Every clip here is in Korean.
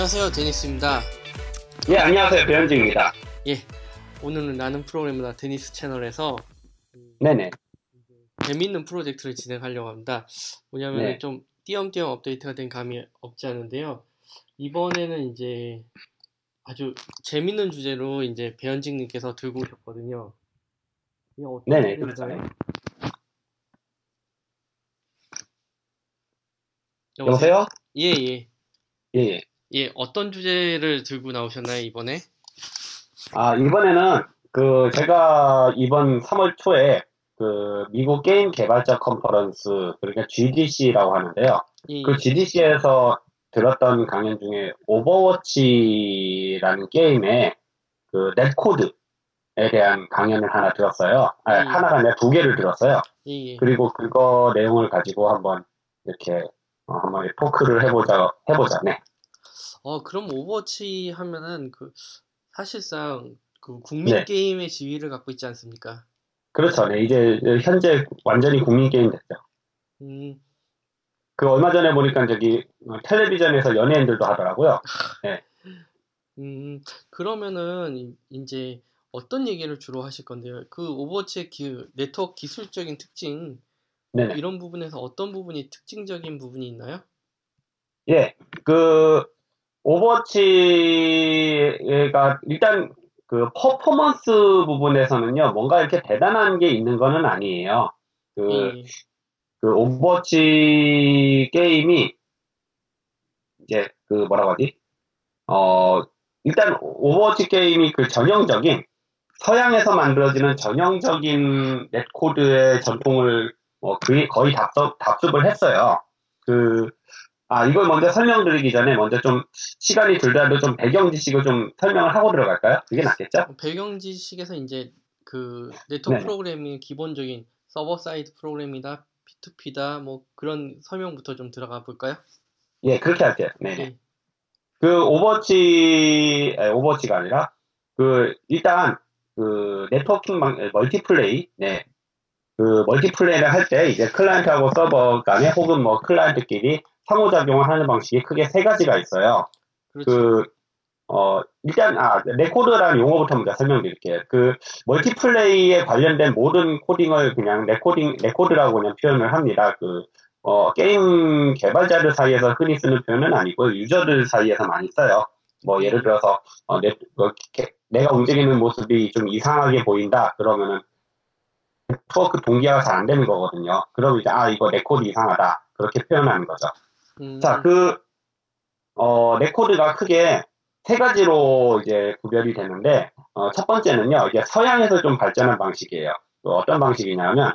안녕하세요 데니스입니다. 예 안녕하세요 배현진입니다. 예 오늘은 나는 프로그래머다 데니스 채널에서 네네 재밌는 프로젝트를 진행하려고 합니다. 뭐냐면 네. 좀 띄엄띄엄 업데이트가 된 감이 없지 않은데요. 이번에는 이제 아주 재밌는 주제로 이제 배현직님께서 들고 오셨거든요. 이게 어떤 네네, 주제인가요? 여보세요? 예예 예. 예. 예. 예, 어떤 주제를 들고 나오셨나요 이번에? 아 이번에는 그 제가 이번 3월 초에 그 미국 게임 개발자 컨퍼런스 그러니까 GDC라고 하는데요. 예, 그 GDC에서 들었던 강연 중에 오버워치라는 게임의 그 netcode에 대한 강연을 하나 들었어요. 아, 음. 하나가 아니라 두 개를 들었어요. 예, 예. 그리고 그거 내용을 가지고 한번 이렇게 어, 한번 토크를 해보자 해보자. 네. 어, 그럼 오버워치 하면은 그 사실상 그 국민 네. 게임의 지위를 갖고 있지 않습니까? 그렇죠. 네. 이제 현재 완전히 국민 게임 됐죠. 음, 그 얼마 전에 보니까 저기 어, 텔레비전에서 연예인들도 하더라고요. 음, 그러면은 이- 이제 어떤 얘기를 주로 하실 건데요? 그 오버워치의 그 네트워크 기술적인 특징 네네. 이런 부분에서 어떤 부분이 특징적인 부분이 있나요? 예, 그 오버워치가 일단 그 퍼포먼스 부분에서는요, 뭔가 이렇게 대단한 게 있는 거는 아니에요. 그, 예, 그 오버워치 게임이 이제 그 뭐라고 하지? 어, 일단 오버워치 게임이 그 전형적인 서양에서 만들어지는 전형적인 netcode의 전통을 뭐 거의, 거의 답습, 답습을 했어요. 그, 아, 이걸 먼저 설명드리기 전에 먼저 좀 시간이 들더라도 좀 배경 지식을 좀 설명을 하고 들어갈까요? 그게 낫겠죠? 배경 지식에서 이제 그 네트워크 네네. 프로그래밍의 기본적인 server side 프로그램이다, P2P다, 뭐 그런 설명부터 좀 들어가 볼까요? 예, 그렇게 할게요. 네. 예, 그 오버워치 아니, 오버워치가 아니라 그 일단 그 네트워킹 방 multiplay 네. 그 multiplay를 할 때 이제 클라이언트하고 서버 간에 혹은 뭐 클라이언트끼리 상호작용을 하는 방식이 크게 세 가지가 있어요. 그렇죠. 그 어, 일단, 아, netcode라는 용어부터 먼저 설명드릴게요. 그, multiplay에 관련된 모든 코딩을 그냥 net coding, netcode라고 그냥 표현을 합니다. 그, 어, 게임 개발자들 사이에서 흔히 쓰는 표현은 아니고, 유저들 사이에서 많이 써요. 뭐, 예를 들어서, 어, 내, 어, 게- 내가 움직이는 모습이 좀 이상하게 보인다. 그러면은, 네트워크 동기화가 잘 안 되는 거거든요. 그러면 이제, 아, 이거 netcode 이상하다. 그렇게 표현하는 거죠. 음, 자, 그, 어, netcode가 크게 세 가지로 이제 구별이 되는데, 어, 첫 번째는요, 이제 서양에서 좀 발전한 방식이에요. 그 어떤 방식이냐면,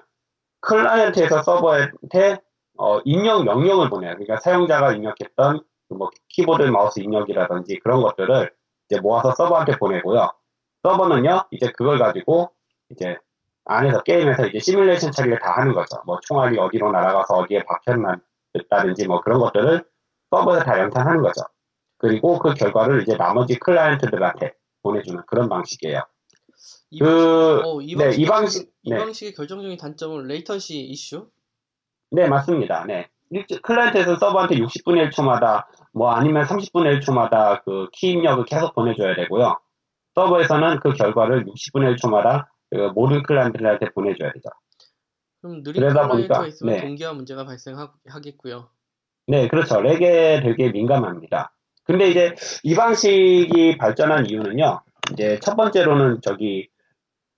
클라이언트에서 서버한테, 어, 입력 명령을 보내요. 그러니까 사용자가 입력했던, 그 뭐, 키보드, 마우스 입력이라든지 그런 것들을 이제 모아서 서버한테 보내고요. 서버는요, 이제 그걸 가지고, 이제, 안에서 게임에서 이제 시뮬레이션 처리를 다 하는 거죠. 뭐, 총알이 어디로 날아가서 어디에 박혔다든지 뭐 그런 것들을 서버에 다 연산하는 거죠. 그리고 그 결과를 이제 나머지 클라이언트들한테 보내주는 그런 방식이에요. 이 그, 어, 이 네, 방식, 이 방식, 이 네. 방식의 결정적인 단점은 latency 이슈? 네, 맞습니다. 네. 일- 클라이언트에서 서버한테 60분의 1초마다, 뭐 아니면 30분의 1초마다 그 키 입력을 계속 보내줘야 되고요. 서버에서는 그 결과를 60분의 1초마다 그 모든 클라이언트들한테 보내줘야 되죠. 그럼 느린 그러다 보니까, 있으면 네. 동기화 문제가 발생하겠고요. 네, 그렇죠. lag에 되게 민감합니다. 근데 이제 이 방식이 발전한 이유는요, 이제 첫 번째로는 저기,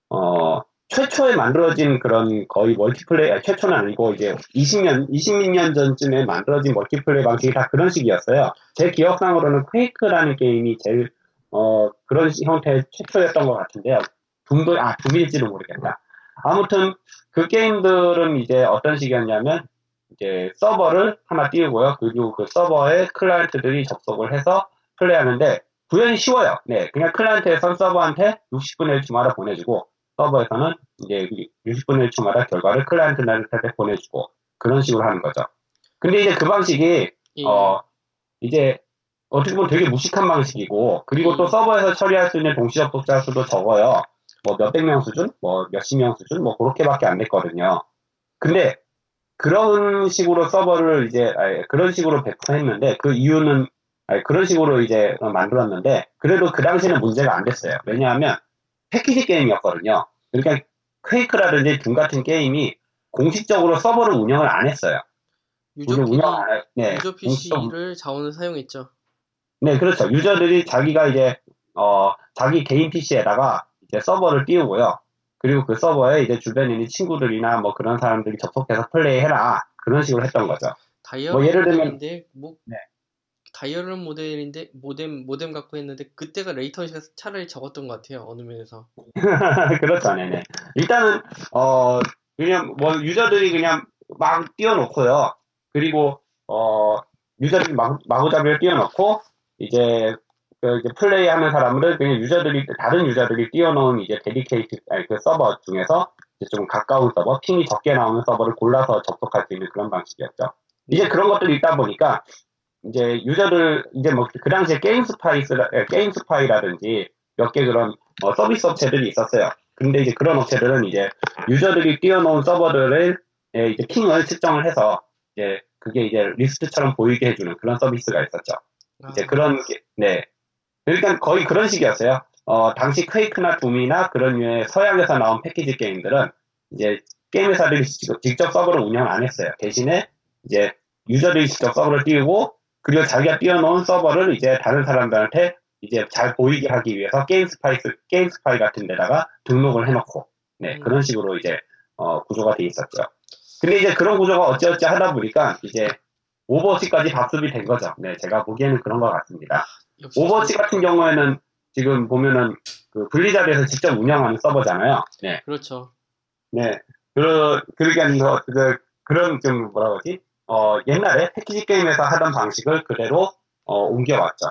어, 최초에 만들어진 그런 거의 멀티플레이, 최초는 아니고 이제 20년, 20년 전쯤에 만들어진 멀티플레이 방식이 다 그런 식이었어요. 제 기억상으로는 퀘이크라는 게임이 제일, 어, 그런 시- 형태의 최초였던 것 같은데요. 둠도, 아, 둠일지도 모르겠다. 아무튼 그 게임들은 이제 어떤 식이었냐면, 이제 서버를 하나 띄우고요. 그리고 그 서버에 클라이언트들이 접속을 해서 플레이하는데 구현이 쉬워요. 네, 그냥 클라이언트에서 서버한테 60분의 1초마다 보내주고 서버에서는 이제 60분의 1초마다 결과를 클라이언트한테 보내주고 그런 식으로 하는 거죠. 근데 이제 그 방식이 예. 어 이제 어떻게 보면 되게 무식한 방식이고 그리고 또 음. 서버에서 처리할 수 있는 동시 접속자 수도 적어요. 뭐 몇백 명 수준, 뭐 몇십 명 수준, 뭐 그렇게밖에 안 됐거든요. 근데 그런 식으로 서버를 이제 아예 그런 식으로 배포했는데 그 이유는 아니, 그런 식으로 이제 만들었는데 그래도 그 당시에는 문제가 안 됐어요. 왜냐하면 패키지 게임이었거든요. 그러니까 퀘이크라든지 둠 같은 게임이 공식적으로 서버를 운영을 안 했어요. 유저, PD, 운영 안 네, 유저 공식적- PC를 자원을 사용했죠. 네, 그렇죠. 유저들이 자기가 이제 어 자기 개인 PC에다가 이제 서버를 띄우고요. 그리고 그 서버에 이제 주변에 있는 친구들이나 뭐 그런 사람들이 접속해서 플레이해라 그런 식으로 했던 거죠. 다이얼 뭐 예를 들면- 뭐 네. 다이얼 모뎀인데 모뎀 모뎀 갖고 했는데 그때가 latency가 차라리 적었던 것 같아요. 어느 면에서. 그렇죠, 네네. 일단은 어 그냥 뭐 유저들이 그냥 막 띄워놓고요. 그리고 어 유저들이 마, 마구잡이를 띄워놓고 이제 그 이제 플레이하는 사람들은 그냥 유저들이 다른 유저들이 띄워놓은 이제 dedicate 아니 그 서버 중에서 이제 좀 가까운 서버, ping이 적게 나오는 서버를 골라서 접속할 수 있는 그런 방식이었죠. 이제 그런 것들이 있다 보니까 이제 유저들 이제 뭐 그 당시에 게임 스파이스 게임 스파이라든지 몇 개 그런 어, 서비스 업체들이 있었어요. 근데 이제 그런 업체들은 이제 유저들이 띄워놓은 서버들을 예, 이제 ping을 측정을 해서 이제 그게 이제 리스트처럼 보이게 해주는 그런 서비스가 있었죠. 아, 이제 그런 게, 네. 그러니까 거의 그런 식이었어요. 어, 당시 퀘이크나 둠이나 그런 류의 서양에서 나온 패키지 게임들은 이제 게임 회사들이 직접, 서버를 운영 안 했어요. 대신에 이제 유저들이 직접 서버를 띄우고 그리고 자기가 띄워놓은 서버를 이제 다른 사람들한테 이제 잘 보이게 하기 위해서 게임 스파이스, 게임 스파이 같은 데다가 등록을 해놓고 네, 음. 그런 식으로 이제 어, 구조가 돼 있었죠. 근데 이제 그런 구조가 어찌어찌 하다 보니까 이제 오버워치까지 답습이 된 거죠. 네, 제가 보기에는 그런 것 같습니다. 오버워치 같은 경우에는 지금 보면은 그 블리자드에서 직접 운영하는 서버잖아요. 네, 그렇죠. 네. 그, 그러니까 그, 그, 그런 좀 뭐라 그러지? 어, 옛날에 패키지 게임에서 하던 방식을 그대로 어, 옮겨왔죠.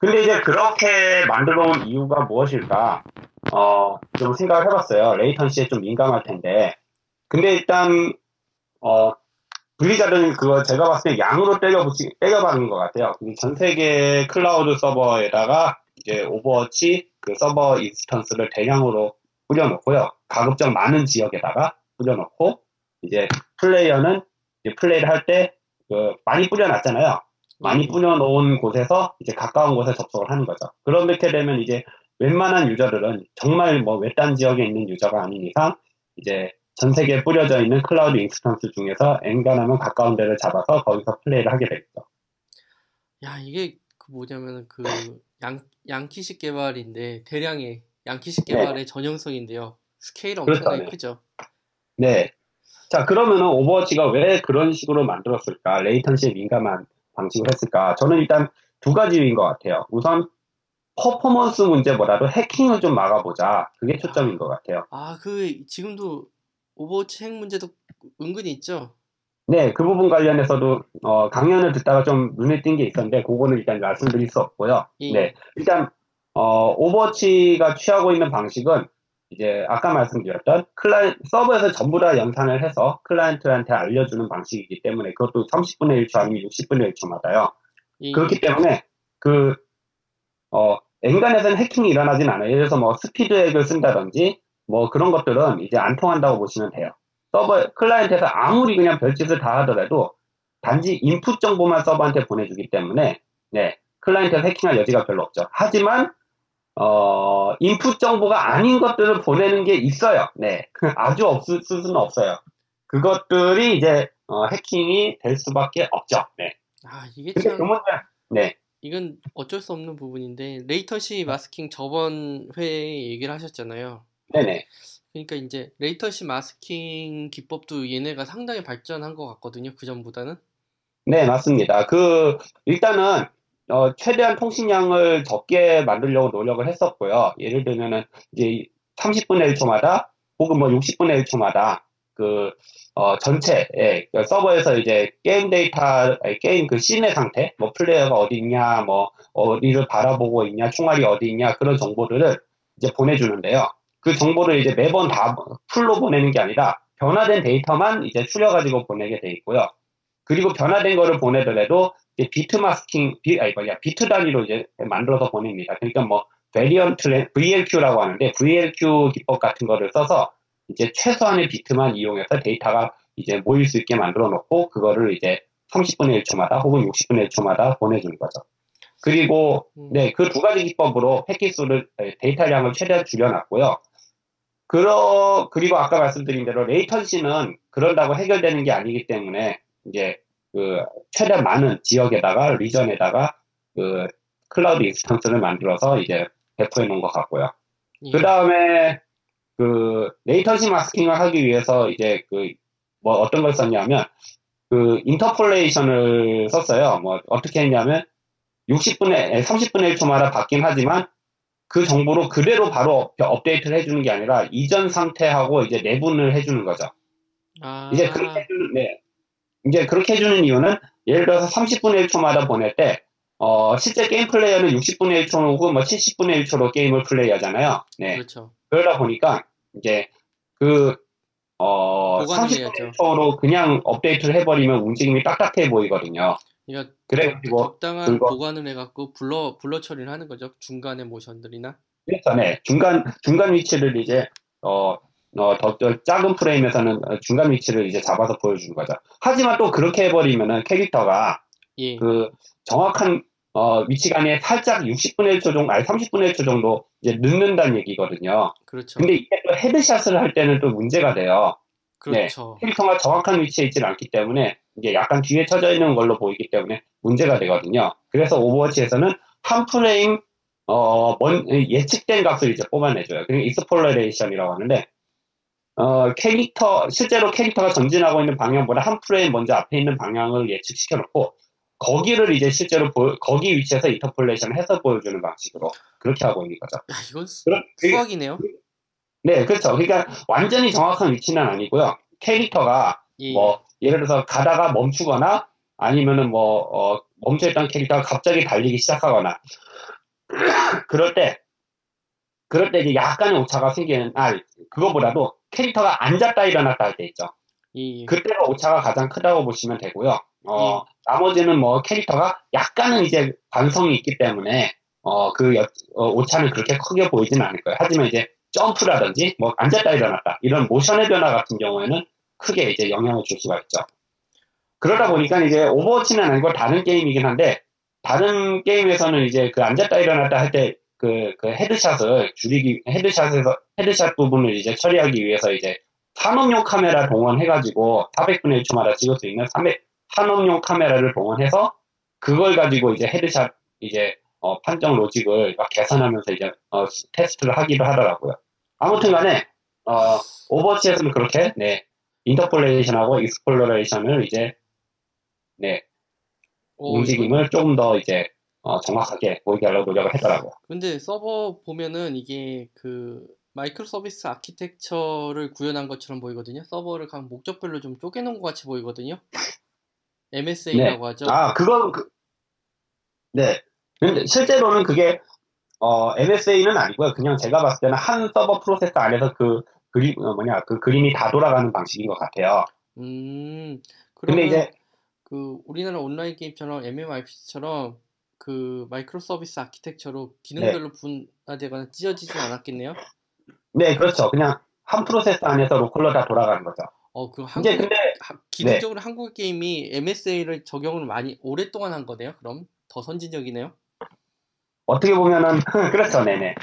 근데 이제 그렇게 만들어 온 이유가 무엇일까? 어, 좀 생각을 해봤어요. latency에 좀 민감할 텐데. 근데 일단, 어, 블리자드는 그거 제가 봤을 때 양으로 때려 붙이, 때려 박은 것 같아요. 그전 세계 클라우드 서버에다가 이제 오버워치 그 서버 instance를 대량으로 뿌려놓고요. 가급적 많은 지역에다가 뿌려놓고, 이제 플레이어는 이제 플레이를 할 때, 그, 많이 뿌려놨잖아요. 많이 뿌려놓은 곳에서 이제 가까운 곳에 접속을 하는 거죠. 그렇게 되면 이제 웬만한 유저들은 정말 뭐 외딴 지역에 있는 유저가 아닌 이상 이제 전 세계에 뿌려져 있는 클라우드 instance 중에서 엔간하면 가까운 데를 잡아서 거기서 플레이를 하게 되겠죠. 야 이게 그 뭐냐면 그 양, 양키식 개발인데 대량의 양키식 네. 개발의 전형성인데요. 스케일 엄청나게 네. 크죠. 네. 자, 그러면은 오버워치가 왜 그런 식으로 만들었을까? latency에 민감한 방식을 했을까? 저는 일단 두 가지인 것 같아요. 우선 퍼포먼스 문제보다도 해킹을 좀 막아보자. 그게 초점인 것 같아요. 아 그 지금도 오버워치 핵 문제도 은근히 있죠. 네, 그 부분 관련해서도 어, 강연을 듣다가 좀 눈에 띈 게 있었는데 그거는 일단 말씀드릴 수 없고요. 예. 네, 일단 어, 오버워치가 취하고 있는 방식은 이제 아까 말씀드렸던 클라이 서버에서 전부 다 연산을 해서 클라이언트한테 알려주는 방식이기 때문에 그것도 30분의 1초 아니면 60분의 1초마다요. 이- 그렇기 때문에 그 어, 엔간해서는 해킹이 일어나진 않아요. 예를 들어서 뭐 스피드 핵을 쓴다든지 뭐 그런 것들은 이제 안 통한다고 보시면 돼요. 서버 클라이언트에서 아무리 그냥 별짓을 다 하더라도 단지 input 정보만 서버한테 보내주기 때문에 네 클라이언트에서 해킹할 여지가 별로 없죠. 하지만 어 input 정보가 아닌 것들을 보내는 게 있어요. 네 아주 없을 수는 없어요. 그것들이 이제 어, 해킹이 될 수밖에 없죠. 네. 아 이게 참 그 문제 네. 이건 어쩔 수 없는 부분인데 latency masking 저번 회에 얘기를 하셨잖아요. 네네. 그러니까 이제 latency masking 기법도 얘네가 상당히 발전한 것 같거든요. 그 전보다는. 네, 맞습니다. 그, 일단은, 어, 최대한 통신량을 적게 만들려고 노력을 했었고요. 예를 들면은, 이제 30분의 1초마다, 혹은 뭐 60분의 1초마다, 그, 어, 전체, 예, 그 서버에서 이제 게임 데이터, 아니, 게임 그 씬의 상태, 뭐 플레이어가 어디 있냐, 뭐, 어디를 바라보고 있냐, 총알이 어디 있냐, 그런 정보들을 이제 보내주는데요. 그 정보를 이제 매번 다 풀로 보내는 게 아니라, 변화된 데이터만 이제 추려가지고 보내게 돼 있고요. 그리고 변화된 거를 보내더라도 이제 bit masking, 비, 아니 뭐냐 비트 단위로 이제 만들어서 보냅니다. 그러니까 뭐 varint VLQ라고 하는데 VLQ 기법 같은 거를 써서 이제 최소한의 비트만 이용해서 데이터가 이제 모일 수 있게 만들어 놓고 그거를 이제 30분의 1초마다 혹은 60분의 1초마다 보내주는 거죠. 그리고 음. 네, 그 두 가지 기법으로 패킷 수를 에, 데이터량을 최대한 줄여놨고요. 그러 그리고 아까 말씀드린 대로 latency는 그런다고 해결되는 게 아니기 때문에 이제 그 최대한 많은 지역에다가 region에다가 그 클라우드 instance를 만들어서 이제 배포해 놓은 것 같고요. 예. 그 다음에 그 latency masking을 하기 위해서 이제 그 뭐 어떤 걸 썼냐면 그 interpolation을 썼어요. 뭐 어떻게 했냐면 60분의 30분의 1초마다 바뀐 하지만 그 정보로 그대로 바로 업데이트를 해주는 게 아니라 이전 상태하고 이제 내분을 해주는 거죠. 아, 이제 그렇게 해주는 네. 이제 그렇게 해주는 이유는 예를 들어서 30분의 1초마다 보낼 때 어, 실제 게임 플레이어는 60분의 1초 혹은 뭐 70분의 1초로 게임을 플레이하잖아요. 네. 그렇죠. 그러다 보니까 이제 그 어, 보관을 30분의 해야죠. 1초로 그냥 업데이트를 해버리면 움직임이 딱딱해 보이거든요. 그러니까 그래가지고 적당한 그거- 보관을 해갖고 불러 불러 처리를 하는 거죠. 중간에 모션들이나. 전에 중간 중간 위치를 이제 어, 어, 더, 더 작은 프레임에서는 어, 중간 위치를 이제 잡아서 보여주는 거죠. 하지만 또 그렇게 해버리면은 캐릭터가 예. 그 정확한 어, 위치가 아니라 살짝 60분의 1초 정도, 아니 30분의 1초 정도 이제 늦는다는 얘기거든요. 그렇죠. 근데 이게 또 headshot을 할 때는 또 문제가 돼요. 그렇죠. 캐릭터가 정확한 위치에 있지는 않기 때문에 이게 약간 뒤에 쳐져 있는 걸로 보이기 때문에 문제가 되거든요. 그래서 오버워치에서는 한 프레임 어, 먼- 예측된 값을 이제 뽑아내줘요. 그게 익스폴레이션이라고 하는데 어, 캐릭터 실제로 캐릭터가 전진하고 있는 방향보다 한 프레임 먼저 앞에 있는 방향을 예측시켜 놓고 거기를 이제 실제로 보- 거기 위치에서 인터폴레이션을 해서 보여주는 방식으로 그렇게 하고 있는 거죠. 야, 이건 수- 그럼 그게- 수학이네요. 네, 그렇죠. 그러니까 완전히 정확한 위치는 아니고요. 캐릭터가 예. 뭐 예를 들어서 가다가 멈추거나 아니면은 뭐 어, 멈춰있던 캐릭터가 갑자기 달리기 시작하거나 그럴 때 그럴 때 이제 약간의 오차가 생기는 아 그거보다도 캐릭터가 앉았다 일어났다 할 때 있죠. 예. 그때가 오차가 가장 크다고 보시면 되고요. 어, 나머지는 뭐 캐릭터가 약간은 이제 관성이 있기 때문에 어, 그 여- 어, 오차는 그렇게 크게 보이지는 않을 거예요. 하지만 이제 점프라든지 뭐 앉았다 일어났다 이런 모션의 변화 같은 경우에는 크게 이제 영향을 줄 수가 있죠. 그러다 보니까 이제 오버워치는 아니고 다른 게임이긴 한데 다른 게임에서는 이제 그 앉았다 일어났다 할 때 그, 그 headshot을 줄이기, headshot에서, headshot 부분을 이제 처리하기 위해서 이제 산업용 카메라 동원해가지고 400분의 1초마다 찍을 수 있는 300, 산업용 카메라를 동원해서 그걸 가지고 이제 headshot 이제 어, 판정 로직을 막 계산하면서 이제 어, 테스트를 하기도 하더라고요. 아무튼 간에 어, 오버워치에서는 그렇게 네 interpolation하고 extrapolation을 이제 네 어, 이거- 움직임을 조금 더 이제 어, 정확하게 보이게 하려고 노력을 했더라고요. 근데 서버 보면은 이게 그 microservice architecture를 구현한 것처럼 보이거든요. 서버를 각 목적별로 좀 쪼개놓은 것 같이 보이거든요. MSA라고 하죠. 아, 그건, 그, 네. 근데 실제로는 그게, 어, MSA는 아니고요. 그냥 제가 봤을 때는 한 서버 프로세서 안에서 그 그림, 어, 뭐냐, 그 그림이 다 돌아가는 방식인 것 같아요. 음, 근데 이제, 그 우리나라 온라인 게임처럼 MMORPG처럼 그 microservice architecture로 기능별로 분화되거나 찢어지진 않았겠네요. 네, 그렇죠. 그냥 한 프로세서 안에서 로컬로 다 돌아가는 거죠. 어, 그 이제 한국 근데, 하- 기능적으로 한국 게임이 MSA를 적용을 많이 오랫동안 한 거네요. 그럼 더 선진적이네요. 어떻게 보면은, 그렇죠, 네네.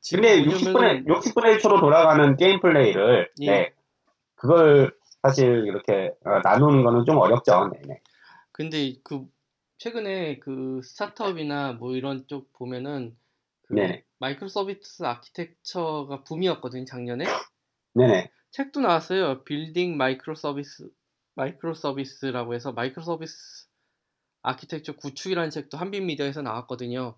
지금 근데 뭐냐면은 60분의, 60분의 1초로 돌아가는 게임 플레이를, 예. 네. 그걸 사실 이렇게 어, 나누는 거는 좀 어렵죠. 네네. 근데 그 최근에 그 스타트업이나 뭐 이런 쪽 보면은 그 네네. microservice architecture가 붐이었거든요, 작년에. 네네. 책도 나왔어요. Building Microservices microservice라고 해서 microservice architecture 구축이라는 책도 한빛 미디어에서 나왔거든요.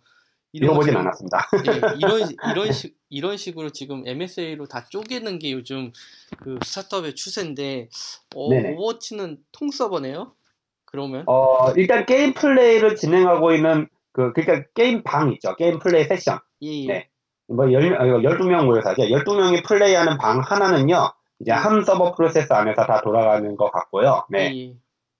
이런 읽어보진 않았습니다. 예, 이런 이런 식 이런 식으로 지금 MSA로 다 쪼개는 게 요즘 그 스타트업의 추세인데 어, 네네. Overwatch는 통 서버네요. 그러면 어, 일단 게임 플레이를 진행하고 있는 그, 그러니까 게임 방 있죠. 게임 플레이 세션. 예, 예. 네. 뭐, 열, 어, 12명 모여서 하죠. 12명이 플레이하는 방 하나는요, 이제 한 서버 프로세스 안에서 다 돌아가는 것 같고요. 네. 예, 예.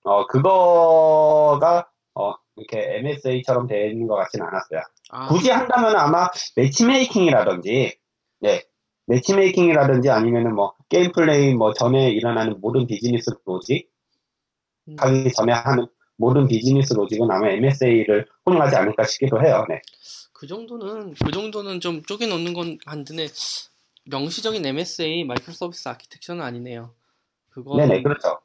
어, 그거가, 어, 이렇게 MSA처럼 되어 있는 것 같지는 않았어요. 아, 굳이 한다면 아마 matchmaking이라든지, 네. matchmaking이라든지 아니면은 뭐, 게임 플레이 뭐 전에 일어나는 모든 business logic, 음, 하기 전에 하는 모든 business logic은 아마 MSA를 혼용하지 않을까 싶기도 해요. 네. 그 정도는 그 정도는 좀 쪼개 놓는 건 한데 명시적인 MSA microservice architecture는 아니네요. 그건 네네, 그렇죠.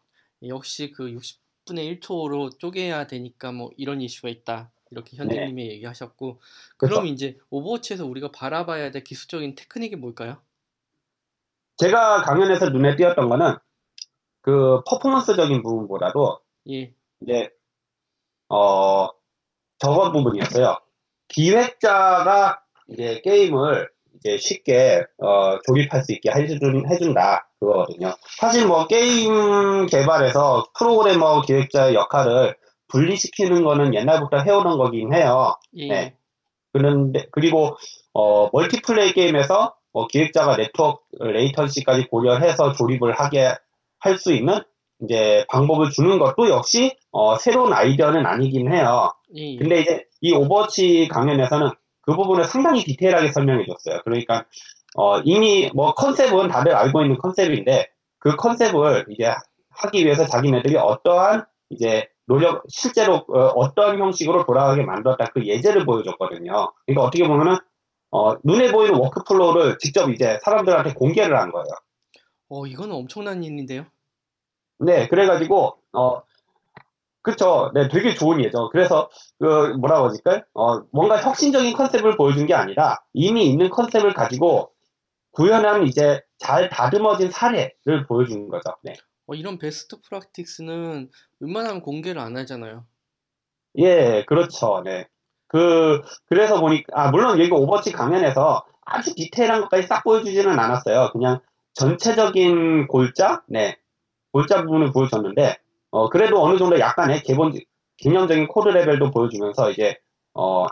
역시 그 60 분의 1초로 쪼개야 되니까 뭐 이런 이슈가 있다. 이렇게 현직님이 얘기하셨고 그렇죠. 그럼 이제 오버워치에서 우리가 바라봐야 될 기술적인 테크닉이 뭘까요? 제가 강연에서 눈에 띄었던 거는 그 퍼포먼스적인 부분보다도 예. 이제 어 저건 부분이었어요. 기획자가 이제 게임을 이제 쉽게 어, 조립할 수 있게 해준, 해준다 그거거든요. 사실 뭐 게임 개발에서 프로그래머 기획자의 역할을 분리시키는 거는 옛날부터 해오던 거긴 해요. 예. 네. 그런데 그리고 어, multiplay 게임에서 어, 기획자가 network latency까지 고려해서 조립을 하게 할 수 있는 이제 방법을 주는 것도 역시 어, 새로운 아이디어는 아니긴 해요. 예. 예. 근데 이제 이 Overwatch 강연에서는 그 부분을 상당히 detail하게 설명해 줬어요. 그러니까 어, 이미 뭐 concept은 다들 알고 있는 concept인데 그 concept을 이제 하기 위해서 자기네들이 어떠한 이제 노력 실제로 어, 떤 형식으로 돌아가게 만들었다 그 예제를 보여줬거든요. 그러니까 어떻게 보면은 어, 눈에 보이는 workflow를 직접 이제 사람들한테 공개를 한 거예요. 어, 이거는 엄청난 일인데요. 네, 그래가지고 어 그쵸, 네, 되게 좋은 예죠. 그래서 그 뭐라고 하실까요? 어 뭔가 혁신적인 concept을 보여준 게 아니라 이미 있는 concept을 가지고 구현한 이제 잘 다듬어진 사례를 보여주는 거죠. 네. 어, 이런 best practice는 웬만하면 공개를 안 하잖아요. 예, 그렇죠. 네. 그 그래서 보니까 아 물론 여기 Overwatch 강연에서 아주 detail한 것까지 싹 보여주지는 않았어요. 그냥 전체적인 골자, 네, 골자 부분을 보여줬는데 어, 그래도 어느 정도 약간의 기본, 개념적인 코드 레벨도 보여주면서 이제, 어,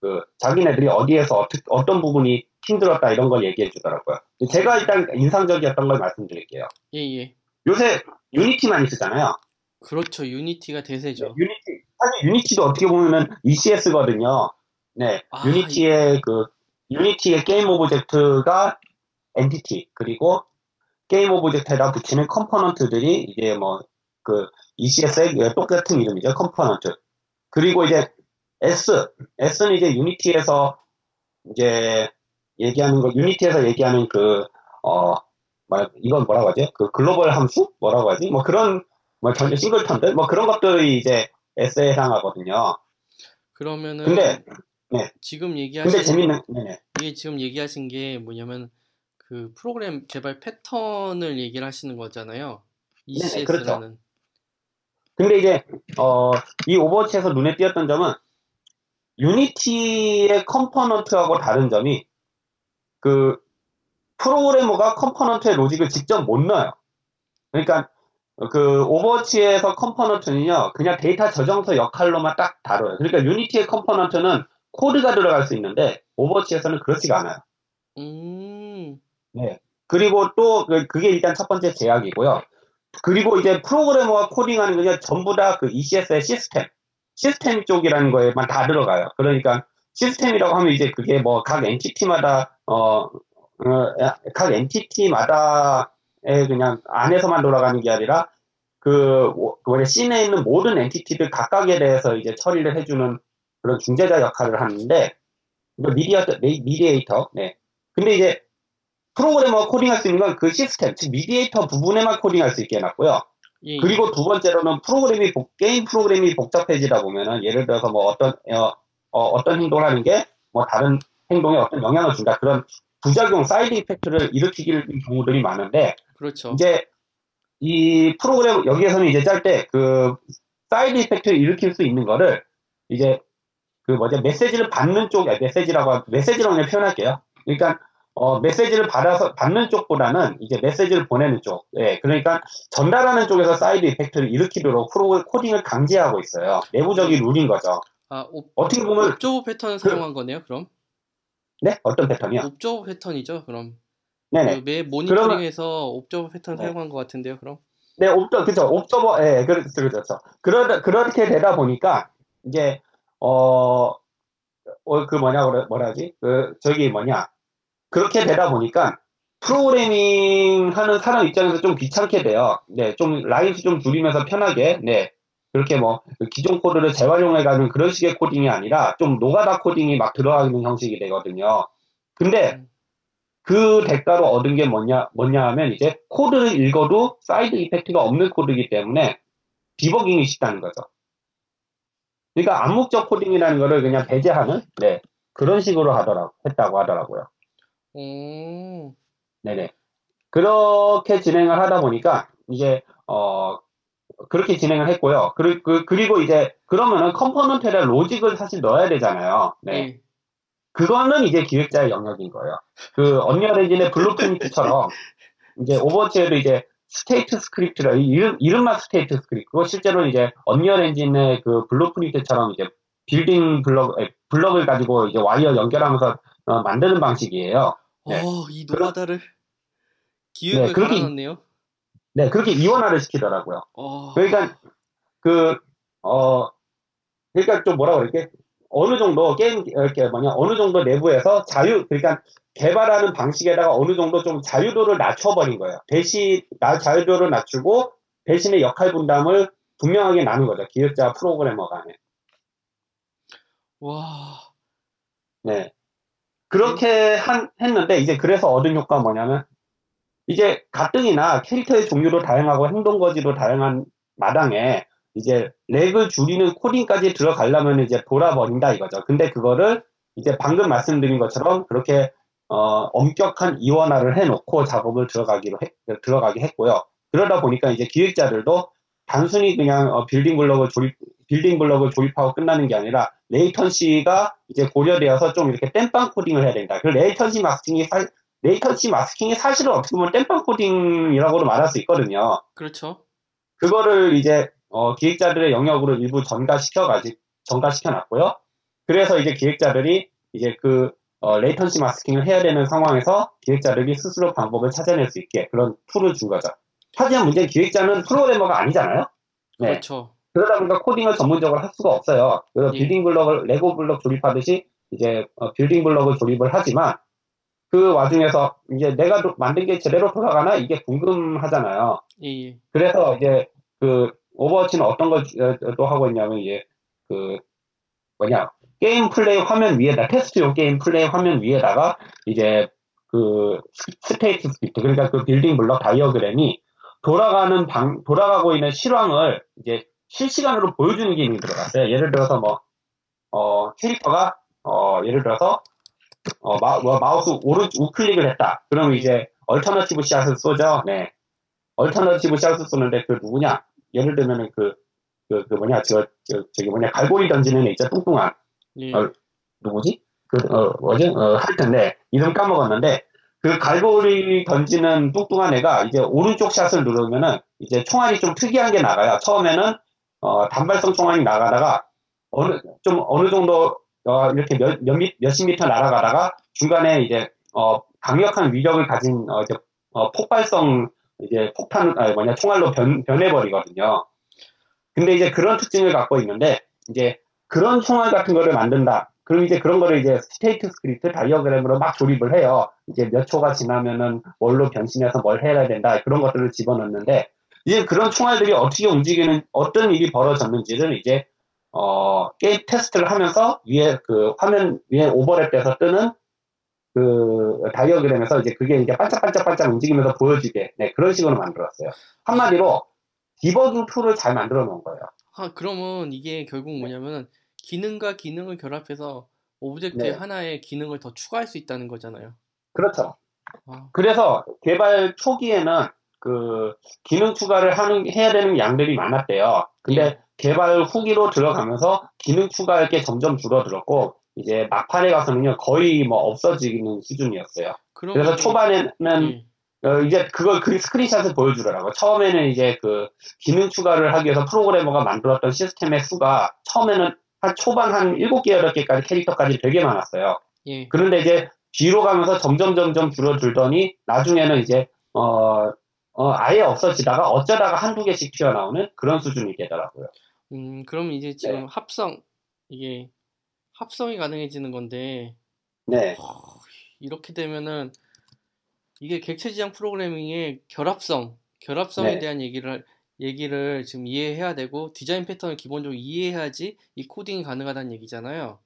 그, 자기네들이 어디에서 어떻게, 어떤 부분이 힘들었다 이런 걸 얘기해 주더라고요. 제가 일단 인상적이었던 걸 말씀드릴게요. 예, 예. 요새 Unity만 있었잖아요. 그렇죠. Unity가 대세죠. Unity, 사실 Unity도 어떻게 보면은 ECS거든요. 네. 아, Unity의 그, Unity의 game object가 entity, 그리고 game object에다 붙이는 component들이 이제 뭐, 그 ECS의 똑같은 이름이죠. component. 그리고 이제 S. S는 이제 Unity에서 이제 얘기하는 거, Unity에서 얘기하는 그, 어, 뭐, 이건 뭐라고 하지? 그 글로벌 함수? 뭐라고 하지? 뭐 그런, 뭐 전체 singleton들? 뭐 그런 것들이 이제 S에 해당하거든요. 그러면은 근데, 네. 지금 얘기하신 근데 재밌는, 네네. 이게 지금 얘기하신 게 뭐냐면 그 프로그램 개발 패턴을 얘기를 하시는 거잖아요. 네네, 그렇죠. 근데 이제 어, 이 Overwatch에서 눈에 띄었던 점은 Unity의 component하고 다른 점이 그 프로그래머가 component의 logic을 직접 못 넣어요. 그러니까 그 Overwatch에서 component는요 그냥 데이터 저장소 역할로만 딱 다뤄요. 그러니까 Unity의 component는 코드가 들어갈 수 있는데 Overwatch에서는 그렇지가 않아요. 음. 네. 그리고 또 그- 그게 일단 첫 번째 제약이고요. 그리고 이제 프로그래머가 코딩하는 거는 전부 다 그 ECS의 시스템, 시스템 쪽이라는 거에만 다 들어가요. 그러니까 시스템이라고 하면 이제 그게 뭐 각 엔티티마다 어, 어, 각 엔티티마다의 그냥 안에서만 돌아가는 게 아니라 그 원래 씬에 있는 모든 엔티티들 각각에 대해서 이제 처리를 해주는 그런 중재자 역할을 하는데 이거 미디어 mediator. 네. 근데 이제 프로그래머가 코딩할 수 있는 건 그 시스템, 즉 mediator 부분에만 코딩할 수 있게 해놨고요. 예, 예. 그리고 두 번째로는 프로그램이 복- 게임 프로그램이 복잡해지다 보면은 예를 들어서 뭐 어떤 어, 떤 행동을 하는 게 뭐 다른 행동에 어떤 영향을 준다 그런 부작용 side effect를 일으키는 경우들이 많은데 그렇죠. 이제 이 프로그램 여기에서는 이제 짤 때 그 side effect를 일으킬 수 있는 거를 이제 그 뭐죠 메시지를 받는 쪽 아, 메시지라고 하- 메시지라고 그냥 표현할게요. 그러니까 어, 메시지를 받아서 받는 쪽보다는 이제 메시지를 보내는 쪽. 예, 그러니까 전달하는 쪽에서 side effect를 일으키도록 프로 코딩을 강제하고 있어요. 내부적인 룰인 거죠. 아, 옵, 어떻게 보면 observer pattern을 사용한 거네요, 그럼? 네 어떤 패턴이요? observer pattern이죠, 그럼. 네네. 그매 모니터링에서 observer pattern 네. 사용한 것 같은데요, 그럼? 네, 옵저, 그죠. 옵저버, 예, 그렇죠, 그렇죠. 그러, 그렇게 되다 보니까, 이제, 어, 어, 그 뭐냐, 뭐라, 뭐라지? 그, 저기 뭐냐. 그렇게 되다 보니까, 프로그래밍 하는 사람 입장에서 좀 귀찮게 돼요. 네, 좀, 라인수 좀 줄이면서 편하게, 네. 그렇게 뭐 기존 코드를 재활용해가는 그런 식의 코딩이 아니라 좀 노가다 코딩이 막 들어가는 형식이 되거든요. 근데 음. 그 대가로 얻은 게 뭐냐, 뭐냐 하면 이제 코드를 읽어도 side effect가 없는 코드이기 때문에 디버깅이 쉽다는 거죠. 그러니까 암묵적 코딩이라는 거를 그냥 배제하는, 네. 그런 식으로 하더라고, 했다고 하더라고요. 오, 네네. 그렇게 진행을 하다 보니까, 이제, 어, 그렇게 진행을 했고요. 그, 그, 그리고 이제, 그러면은 component에 logic을 사실 넣어야 되잖아요. 네. 예. 그거는 이제 기획자의 영역인 거예요. 그 Unreal Engine의 Blueprint처럼 이제 Overwatch에도 이제 state script라 이름 이름만 state script. 그거 실제로는 이제 Unreal Engine의 그 Blueprint처럼 이제 building block 에, block을 가지고 이제 와이어 연결하면서 어, 만드는 방식이에요. 네. 어, 이 노가다를 기획을 네, 그렇게- 갈아놨네요. 네, 그렇게 이원화를 시키더라고요. 어, 그러니까 그 어 그러니까 좀 뭐라 그럴게 어느 정도 게임 이렇게 뭐냐 어느 정도 내부에서 자유 그러니까 개발하는 방식에다가 어느 정도 좀 자유도를 낮춰버린 거예요. 대신 나 자유도를 낮추고 대신에 역할 분담을 분명하게 나눈 거죠. 기획자 프로그래머 간에. 와, 네. 그렇게 한, 했는데, 이제 그래서 얻은 효과가 뭐냐면, 이제 가뜩이나 캐릭터의 종류도 다양하고 행동 거지도 다양한 마당에, 이제 lag을 줄이는 코딩까지 들어가려면 이제 돌아버린다 이거죠. 근데 그거를 이제 방금 말씀드린 것처럼 그렇게, 어, 엄격한 이원화를 해놓고 작업을 들어가기로 했, 들어가게 했고요. 그러다 보니까 이제 기획자들도 단순히 그냥 어, building block을 조립, building block을 조립하고 끝나는 게 아니라 latency가 이제 고려되어서 좀 이렇게 땜빵 코딩을 해야 된다. 그 latency masking이 사, latency masking이 사실은 어떻게 보면 땜빵 코딩이라고도 말할 수 있거든요. 그렇죠. 그거를 이제 어, 기획자들의 영역으로 일부 전가시켜 가지 전가시켜 놨고요. 그래서 이제 기획자들이 이제 그 어, latency masking을 해야 되는 상황에서 기획자들이 스스로 방법을 찾아낼 수 있게 그런 tool을 준 거죠. 하지만 문제는 기획자는 프로그래머가 아니잖아요. 네. 그렇죠. 그러다 보니까 코딩을 전문적으로 할 수가 없어요. 그래서 예. building block을 레고 블럭 조립하듯이 이제 어, building block을 조립을 하지만 그 와중에서 이제 내가 도- 만든 게 제대로 돌아가나 이게 궁금하잖아요. 예, 예. 그래서 이제 그 Overwatch는 어떤 걸 어, 또 하고 있냐면 이제 그 뭐냐 게임 플레이 화면 위에다 테스트용 게임 플레이 화면 위에다가 이제 그 스- state script 그러니까 그 building block 다이어그램이 돌아가는 방 돌아가고 있는 실황을 이제 실시간으로 보여주는 기능이 들어갔어요. 예를 들어서 뭐 어, 캐릭터가 어, 예를 들어서 어, 마, 뭐 마우스 오른 우클릭을 했다. 그럼 이제 alternative shot을 쏘죠. 네. alternative shot을 쏘는데 그 누구냐? 예를 들면은 그, 그, 그 뭐냐, 저, 저, 저기 뭐냐, 갈고리 던지는 애 있죠, 뚱뚱한. 예. 어, 누구지? 그, 어, 뭐지? 어, 할 텐데, 이름 까먹었는데, 그 갈고리 던지는 뚱뚱한 애가 이제 오른쪽 shot을 누르면은 이제 총알이 좀 특이한 게 나가요. 처음에는, 어, 단발성 총알이 나가다가, 어느, 좀 어느 정도, 어, 이렇게 몇, 몇, 미- 몇십 미터 날아가다가 중간에 이제, 어, 강력한 위력을 가진, 어, 이제, 어, 폭발성, 이제 폭탄, 아니 뭐냐, 총알로 변, 변해버리거든요. 근데 이제 그런 특징을 갖고 있는데, 이제 그런 총알 같은 거를 만든다. 그럼 이제 그런 거를 이제 state script 다이어그램으로 막 조립을 해요. 이제 몇 초가 지나면은 뭘로 변신해서 뭘 해야 된다. 그런 것들을 집어넣는데, 이제 그런 총알들이 어떻게 움직이는, 어떤 일이 벌어졌는지를 이제, 어, 게임 테스트를 하면서 위에 그 화면 위에 오버랩돼서 뜨는 그 다이어그램에서 이제 그게 이제 반짝반짝반짝 움직이면서 보여지게, 네, 그런 식으로 만들었어요. 한마디로 디버깅 tool을 잘 만들어 놓은 거예요. 아, 그러면 이게 결국 뭐냐면은 기능과 기능을 결합해서 object의 네. 하나의 기능을 더 추가할 수 있다는 거잖아요. 그렇죠. 아, 그래서 개발 초기에는 그 기능 추가를 하는 해야 되는 양들이 많았대요. 근데 예. 개발 후기로 들어가면서 기능 추가할 게 점점 줄어들었고 이제 막판에 가서는요 거의 뭐 없어지는 수준이었어요. 그래서 초반에는 예. 어, 이제 그걸 그 스크린샷을 보여주더라고요. 처음에는 이제 그 기능 추가를 하기 위해서 프로그래머가 만들었던 시스템의 수가 처음에는 한 초반 한 7개, 8개까지 캐릭터까지 되게 많았어요. 예. 그런데 이제 뒤로 가면서 점점 점점 줄어들더니 나중에는 이제 어, 어, 아예 없어지다가 어쩌다가 한두 개씩 튀어나오는 그런 수준이 되더라고요. 음, 그럼 이제 지금 합성 이게 합성이 가능해지는 건데 네. 어, 이렇게 되면은 이게 객체 지향 프로그래밍의 결합성, 결합성에 네. 대한 얘기를 할- 얘기를 지금 이해해야 되고 디자인 패턴을 기본적으로 이해해야지 이 코딩이 가능하다는 얘기잖아요.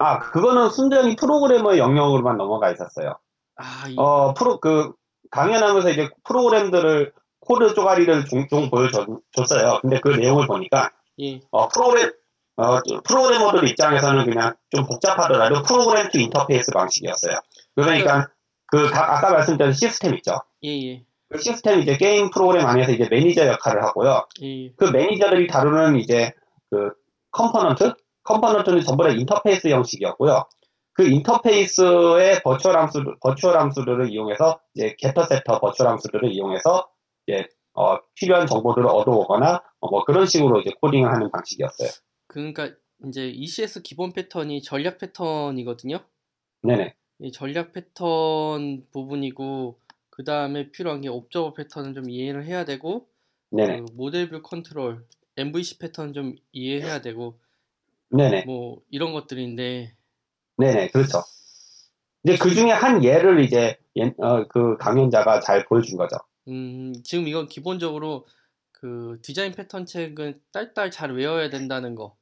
아, 그거는 순전히 프로그래머의 영역으로만 넘어가 있었어요. 아, 이, 어, 프로, 그, 강연하면서 이제 프로그램들을, 코드 쪼가리를 종종 보여줬어요. 근데 그 내용을 보니까, 예, 어, 프로그램, 어, 프로그래머들 입장에서는 그냥 좀 복잡하더라도 program to interface 방식이었어요. 그러니까, 그, 다- 아까 말씀드린 시스템 있죠. 예, 예, 그 시스템이 이제 게임 프로그램 안에서 이제 매니저 역할을 하고요. 예, 그 매니저들이 다루는 이제 그 component? component는 전부 다 인터페이스 형식이었고요. 그 인터페이스의 virtual 함수, virtual 함수들을 이용해서 이제 getter setter virtual 함수들을 이용해서 이제 어, 필요한 정보들을 얻어오거나 어, 뭐 그런 식으로 이제 코딩을 하는 방식이었어요. 그러니까 이제 ECS 기본 패턴이 전략 패턴이거든요. 네네. 이 전략 패턴 부분이고 그 다음에 필요한 게 옵저버 패턴은 좀 이해를 해야 되고 네네. 그 model view control, MVC 패턴 좀 이해해야 되고 네네. 뭐 이런 것들인데 네네. 그렇죠. 이제 그 중에 한 예를 이제 예- 어, 그 강연자가 잘 보여준 거죠. 음, 지금 이건 기본적으로 그 디자인 패턴 책은 딸딸 잘 외워야 된다는 거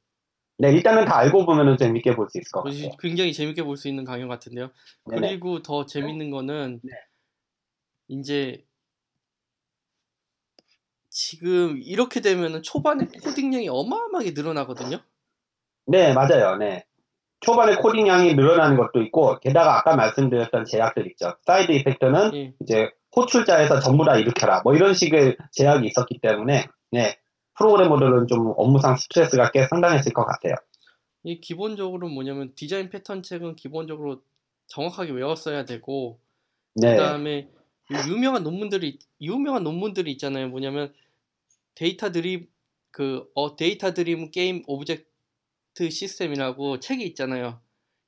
네, 일단은 다 알고 보면은 재밌게 볼 수 있을 것 같아요. 굉장히 재밌게 볼 수 있는 강연 같은데요. 네네. 그리고 더 재밌는 거는 네. 이제 지금 이렇게 되면은 초반에 코딩량이 어마어마하게 늘어나거든요. 네, 맞아요. 네. 초반에 코딩량이 늘어나는 것도 있고, 게다가 아까 말씀드렸던 제약들 있죠. side effect는 예. 이제 호출자에서 전부 다 일으켜라. 뭐 이런 식의 제약이 있었기 때문에, 네. 프로그래머들은 좀 업무상 스트레스가 꽤 상당했을 것 같아요. 이 기본적으로 뭐냐면 디자인 패턴 책은 기본적으로 정확하게 외웠어야 되고 네. 그다음에 유명한 논문들이 유명한 논문들이 있잖아요. 뭐냐면 data driven 그 어, data driven game object system이라고 책이 있잖아요.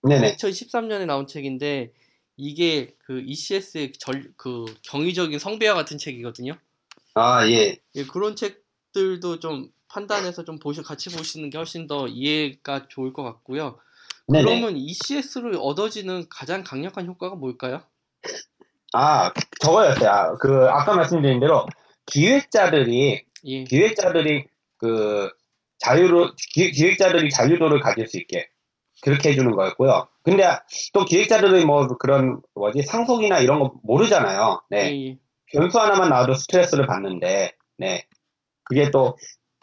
네네. 2013년에 나온 책인데 이게 그 ECS의 절, 그 경이적인 성배와 같은 책이거든요. 아, 예. 예, 그런 책들도 좀 판단해서 좀 보시 같이 보시는 게 훨씬 더 이해가 좋을 것 같고요. 네네. 그러면 ECS로 얻어지는 가장 강력한 효과가 뭘까요? 아, 저거였어요. 아, 그, 아까 말씀드린 대로, 기획자들이, 예, 기획자들이, 그, 자유로, 기, 기획자들이 자유도를 가질 수 있게, 그렇게 해주는 거였고요. 근데 또 기획자들이 뭐 그런, 뭐지, 상속이나 이런 거 모르잖아요. 네. 예, 예. 변수 하나만 나와도 스트레스를 받는데, 네. 그게 또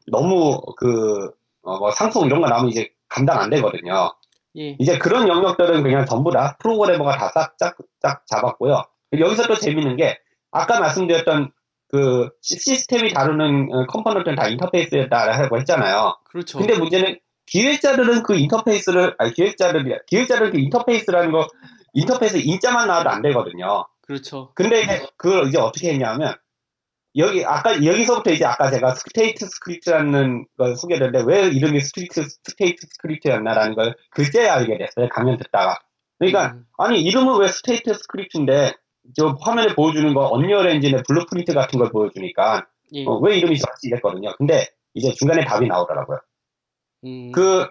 너무 그, 어, 뭐 상속 이런 거 나오면 이제 감당 안 되거든요. 예, 이제 그런 영역들은 그냥 전부 다 프로그래머가 다 싹, 짝, 짝 잡았고요. 여기서 또 재밌는 게, 아까 말씀드렸던 그 시- 시스템이 다루는 어, component는 다 인터페이스였다라고 했잖아요. 그렇죠. 근데 문제는 기획자들은 그 인터페이스를, 아니, 기획자들이, 기획자들은 그 인터페이스라는 거, 인터페이스 인자만 나와도 안 되거든요. 그렇죠. 근데 이제 그걸 이제 어떻게 했냐면 여기 아까 여기서부터 이제 아까 제가 state script라는 걸 소개했는데 왜 이름이 state state script였나라는 걸 그제야 알게 됐어요 강연 듣다가 그러니까 음, 아니 이름은 왜 state script인데 저 화면에 보여주는 거 Unreal Engine의 blueprint 같은 걸 보여주니까 예, 어, 왜 이름이 저지 이랬거든요 근데 이제 중간에 답이 나오더라고요 음, 그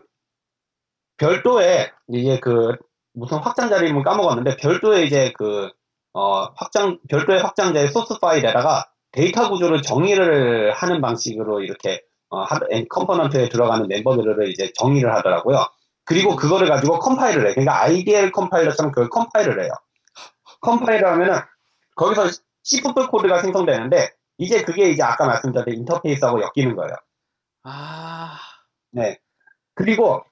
별도의 이제 그 무슨 확장자 이름을 까먹었는데 별도의 이제 그 어, 확장 별도의 확장자의 소스 파일에다가 데이터 구조를 정의를 하는 방식으로 이렇게 어, 하- component에 들어가는 멤버들을 이제 정의를 하더라고요. 그리고 그거를 가지고 컴파일을 해. 그러니까 IDL 컴파일러처럼 그걸 컴파일을 해요. 컴파일을 하면은 거기서 C++ 코드가 생성되는데 이제 그게 이제 아까 말씀드린 인터페이스하고 엮이는 거예요. 아, 네. 그리고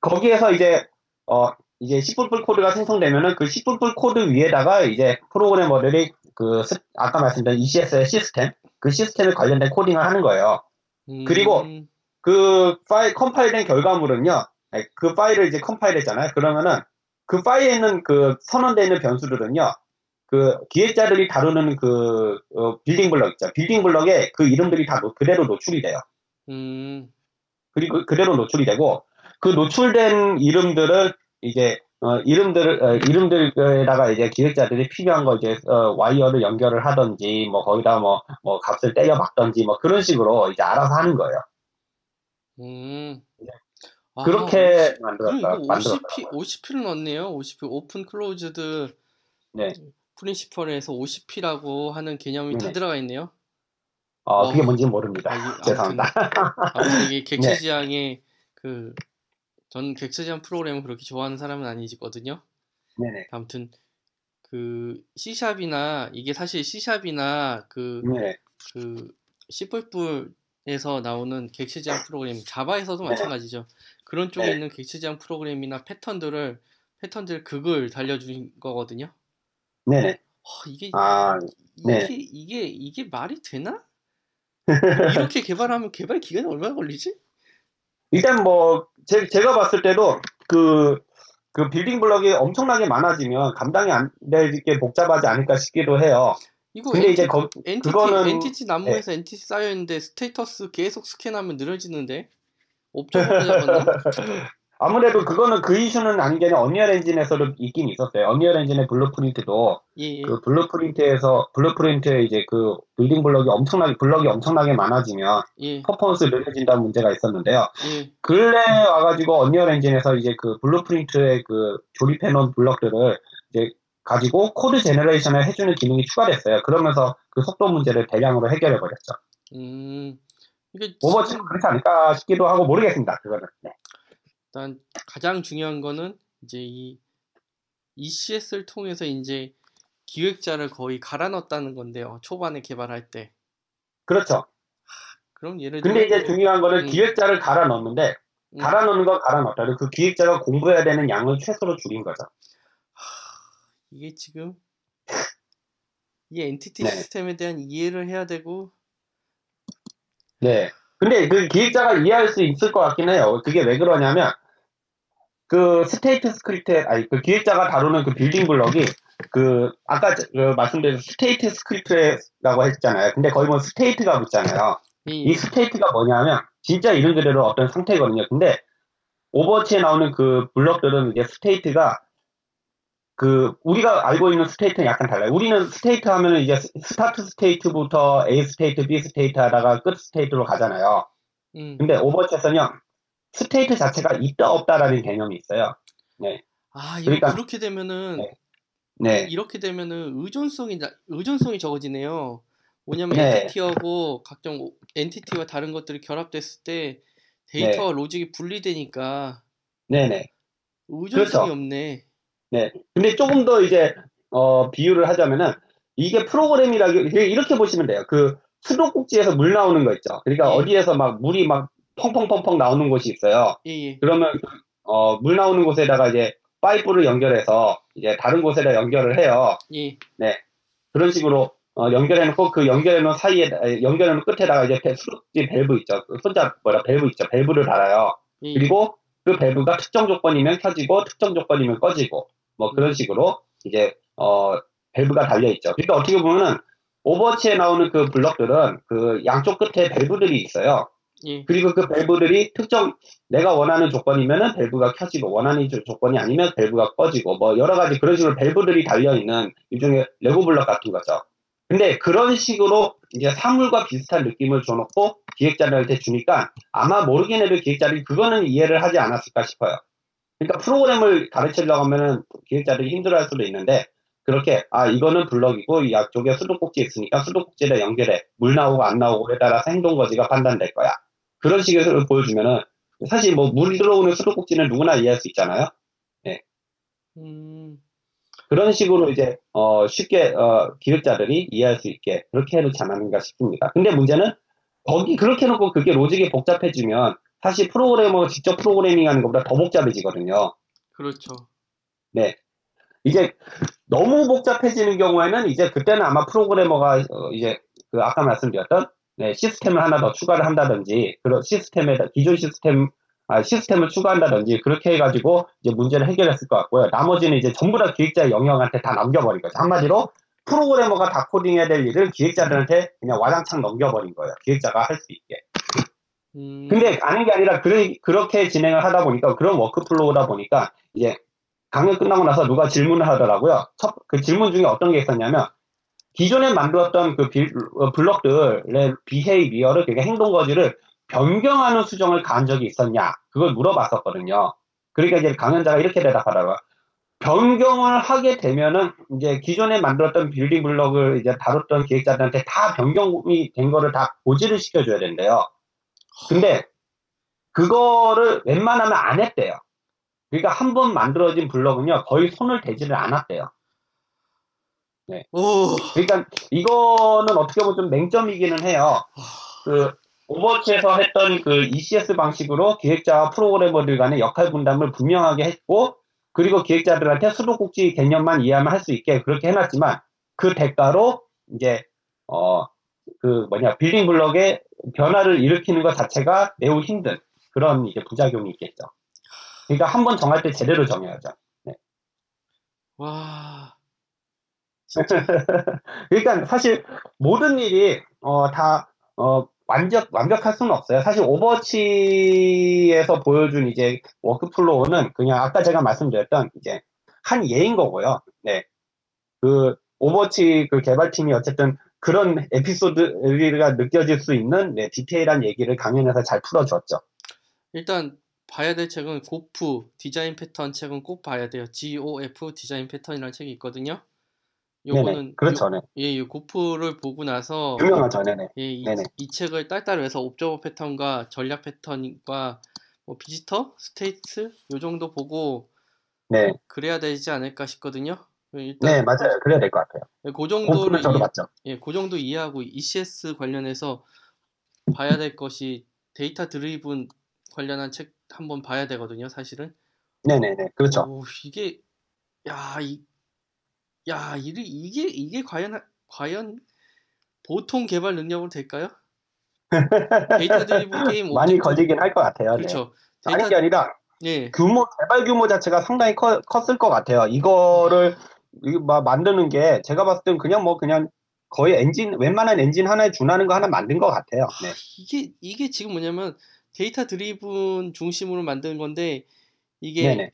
거기에서 이제 어 이제 C++ 코드가 생성되면은 그 C++ 코드 위에다가 이제 프로그래머들이 그 스- 아까 말씀드린 ECS의 시스템 그 시스템에 관련된 코딩을 하는 거예요. 음, 그리고 그 파일 컴파일된 결과물은요. 아니, 그 파일을 이제 컴파일했잖아요. 그러면은 그 파일에 있는 그 선언되어 있는 변수들은요. 그 기획자들이 다루는 그 어, building block 있죠. building block에 그 이름들이 다 노- 그대로 노출이 돼요. 음, 그리고 그대로 노출이 되고 그 노출된 이름들을 이제 어, 이름들을 어, 이름들에다가 이제 기획자들이 필요한 거 이제 어, 와이어를 연결을 하든지 뭐 거기다 뭐 뭐 값을 때려 박던지 뭐 그런 식으로 이제 알아서 하는 거예요. 음. 아, 그렇게 만들었다 만들었다. OCP, OCP를 넣었네요. 50p 오픈 클로즈드 네. 프린시펄에서 50p라고 하는 개념이 다 네. 들어가 있네요. 어, 어. 그게 뭔지 모릅니다. 아, 죄송합니다. 아무튼 이게 객체 네. 지향의 그, 전 객체 지향 프로그램을 그렇게 좋아하는 사람은 아니거든요. 네네. 아무튼 그 C샵이나 이게 사실 C샵이나 그, 네. 그 C++에서 나오는 객체 지향 프로그램, 자바에서도 네. 마찬가지죠. 그런 쪽에 네. 있는 객체 지향 프로그램이나 패턴들을 패턴들 극을 달려준 거거든요. 네네. 어, 이게 아, 네. 이게 이게 이게 말이 되나? 이렇게 개발하면 개발 기간이 얼마나 걸리지? 일단 뭐, 제, 제가 봤을 때도 그, 그 빌딩 블럭이 엄청나게 많아지면 감당이 안 되게 복잡하지 않을까 싶기도 해요. 이거 근데 엔티, 이제 거, entity 그거는- 네. entity 나무에서 entity 쌓여 있는데 status 계속 스캔하면 늘어지는데 잡았나? 아무래도 그거는 그 이슈는 게 아니라 Unreal Engine에서도 있긴 있었어요. Unreal Engine의 blueprint도 예, 예. 그 blueprint에서 blueprint에 이제 그 building block이 엄청나게 block이 엄청나게 많아지면 예, 퍼포먼스 느려진다는 문제가 있었는데요. 예, 근래 와가지고 Unreal Engine에서 이제 그 blueprint의 그 조립해놓은 block들을 이제 가지고 code generation을 해주는 기능이 추가됐어요. 그러면서 그 속도 문제를 대량으로 해결해 버렸죠. 음, 이게 오버워치는 지금 그렇지 않을까 싶기도 하고 모르겠습니다. 그거는. 네. 일단 가장 중요한 거는 이제 이 ECS를 통해서 이제 기획자를 거의 갈아 넣었다는 건데요. 초반에 개발할 때. 그렇죠. 그럼 예를 근데 들어 이제 중요한 거는 음. 기획자를 갈아 넣는데 음. 갈아 넣는 건 갈아 넣더라도 그 기획자가 공부해야 되는 양을 최소로 줄인 거죠. 이게 지금 이 entity 네. 시스템에 대한 이해를 해야 되고 네. 근데 그 기획자가 이해할 수 있을 것 같긴 해요. 그게 왜 그러냐면 그 state script 아니 그 기획자가 다루는 그 building block이 그 아까 저- 그 말씀드린 state script라고 했잖아요. 근데 거의 뭐 state가 붙잖아요. 이, 이 state가 뭐냐면 진짜 이름 그대로 어떤 상태거든요. 근데 오버워치에 나오는 그 블럭들은 이제 state가 그 우리가 알고 있는 state는 약간 달라요. 우리는 state 하면은 이제 스- start state부터 A state, B state 하다가 끝 state로 가잖아요. 음. 근데 오버워치에서는요. state 자체가 있다 없다라는 개념이 있어요. 아 이거 그러니까- 그렇게 되면은 네. 네. 이렇게 되면은 의존성이 나- 의존성이 적어지네요. 뭐냐면 네. entity하고 각종 오- entity와 다른 것들이 결합됐을 때 데이터와 로직이 분리되니까 네네. 의존성이 그렇죠. 없네. 근데 조금 더 이제 어, 비유를 하자면은 이게 프로그램이라기 이렇게 보시면 돼요. 그 수도꼭지에서 물 나오는 거 있죠. 그러니까 예. 어디에서 막 물이 막 펑펑펑펑 나오는 곳이 있어요. 예예. 그러면 어, 물 나오는 곳에다가 이제 파이프를 연결해서 이제 다른 곳에다 연결을 해요. 예. 그런 식으로 어, 연결해 놓고 그 연결해 놓은 사이에 에, 연결해 놓은 끝에다가 이제 배- 수도꼭지 밸브 있죠. 그 손잡 뭐라 밸브 있죠. 밸브를 달아요. 예. 그리고 그 밸브가 특정 조건이면 켜지고 특정 조건이면 꺼지고 뭐 그런 식으로 이제 어 밸브가 달려 있죠. 그러니까 어떻게 보면은 오버워치에 나오는 그 블럭들은 그 양쪽 끝에 밸브들이 있어요. 예. 그리고 그 밸브들이 특정 내가 원하는 조건이면은 밸브가 켜지고 원하는 조- 조건이 아니면 밸브가 꺼지고 뭐 여러 가지 그런 식으로 밸브들이 달려 있는 일종의 레고 블럭 같은 거죠. 근데 그런 식으로 이제 사물과 비슷한 느낌을 줘놓고 기획자들한테 주니까 아마 모르긴 해도 기획자들이 그거는 이해를 하지 않았을까 싶어요. 그러니까 프로그램을 가르치려고 하면은 기획자들이 힘들어할 수도 있는데 그렇게 아 이거는 블럭이고 이 앞쪽에 수도꼭지 있으니까 수도꼭지를 연결해 물 나오고 안 나오고에 따라서 행동 거지가 판단될 거야. 그런 식으로 보여주면은 사실 뭐물 들어오는 수도꼭지는 누구나 이해할 수 있잖아요. 음. 그런 식으로 이제 어, 쉽게 어, 기획자들이 이해할 수 있게 그렇게 해놓지 않았는가 싶습니다. 근데 문제는 거기 그렇게 해놓고 그게 로직이 복잡해지면 사실 프로그래머가 직접 프로그래밍 하는 것보다 더 복잡해지거든요. 그렇죠. 이제 너무 복잡해지는 경우에는 이제 그때는 아마 프로그래머가 어, 이제 그 아까 말씀드렸던 네, 시스템을 하나 더 추가를 한다든지 그런 시스템에 기존 시스템 아, 시스템을 추가한다든지 그렇게 해가지고 이제 문제를 해결했을 것 같고요. 나머지는 이제 전부 다 기획자의 영역한테 다 넘겨버린 거죠. 한마디로 프로그래머가 다 코딩해야 될 일을 기획자들한테 그냥 와장창 넘겨버린 거예요. 기획자가 할 수 있게. 음. 근데 아닌 게 아니라 그, 그렇게 진행을 하다 보니까 그런 workflow다 보니까 이제 강연 끝나고 나서 누가 질문을 하더라고요. 첫, 그 질문 중에 어떤 게 있었냐면 기존에 만들었던 그 빌- 어, 블럭들의 behavior를 그러니까 행동 거지를 변경하는 수정을 가한 적이 있었냐 그걸 물어봤었거든요. 그러니까 이제 강연자가 이렇게 대답하더라고요. 변경을 하게 되면은 이제 기존에 만들었던 building block을 이제 다뤘던 기획자들한테 다 변경이 된 거를 다 고지를 시켜줘야 된대요. 근데 그거를 웬만하면 안 했대요. 그러니까 한 번 만들어진 블럭은요 거의 손을 대지를 않았대요. 네. 오, 그러니까 이거는 어떻게 보면 좀 맹점이기는 해요. 그 오버워치에서 했던 그 ECS 방식으로 기획자와 프로그래머들 간의 역할 분담을 분명하게 했고 그리고 기획자들한테 수도꼭지 개념만 이해하면 할 수 있게 그렇게 해놨지만 그 대가로 이제 어 그 뭐냐 building block의 변화를 일으키는 것 자체가 매우 힘든 그런 이제 부작용이 있겠죠. 그러니까 한 번 정할 때 제대로 정해야죠. 와, 진짜 그러니까 사실 모든 일이 어, 다 어, 완벽 완벽할 수는 없어요. 사실 오버워치에서 보여준 이제 workflow는 그냥 아까 제가 말씀드렸던 이제 한 예인 거고요. 네, 그 오버워치 그 개발팀이 어쨌든 그런 에피소드가 느껴질 수 있는 네, detail한 얘기를 강연에서 잘 풀어줬죠. 일단 봐야 될 책은 GoF design pattern 책은 꼭 봐야 돼요. GOF 디자인 패턴이라는 책이 있거든요. 요거는 그렇죠. 요, 네. 예, 이 GoF를 보고 나서 유명하죠. 네네. 예, 이, 네네. 이 책을 따로 해서 observer pattern과 전략 패턴과 뭐 visitor, state 요 정도 보고 네. 그래야 되지 않을까 싶거든요. 일단 네, 맞아요. 그래야 될 것 같아요. 그 정도를 저도 이- 봤죠. 예, 그 정도 이해하고 ECS 관련해서 봐야 될 것이 data driven 관련한 책 한번 봐야 되거든요, 사실은. 네 네 네. 그렇죠. 오, 이게 야, 이, 야, 이, 이게 이게 과연 과연 보통 개발 능력으로 될까요? data driven game 많이 object- 걸리긴 할 것 같아요. 네. 그렇죠. 아닌 게 데이터 아니라 예, 규모 개발 규모 자체가 상당히 커, 컸을 것 같아요. 이거를 이거 막 만드는 게 제가 봤을 땐 그냥 뭐 그냥 거의 엔진 웬만한 엔진 하나에 준하는 거 하나 만든 것 같아요. 네. 이게 이게 지금 뭐냐면 data driven 중심으로 만든 건데 이게 네네.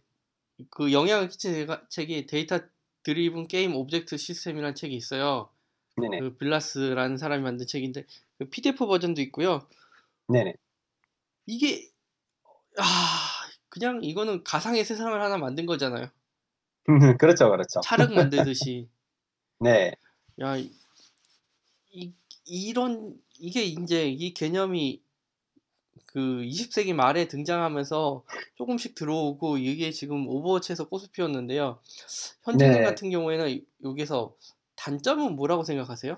그 영향을 끼친 책이 data driven game object system이라는 책이 있어요. 네네. 그 빌라스라는 사람이 만든 책인데 그 PDF 버전도 있고요. 네네. 이게 아 그냥 이거는 가상의 세상을 하나 만든 거잖아요. 그렇죠, 그렇죠. 차륵 만들듯이 네. 야 이, 이- 이런 이게 이제 이 개념이 그 20세기 말에 등장하면서 조금씩 들어오고 이게 지금 오버워치에서 꽃을 피웠는데요. 현재는 네. 같은 경우에는 여기서 단점은 뭐라고 생각하세요?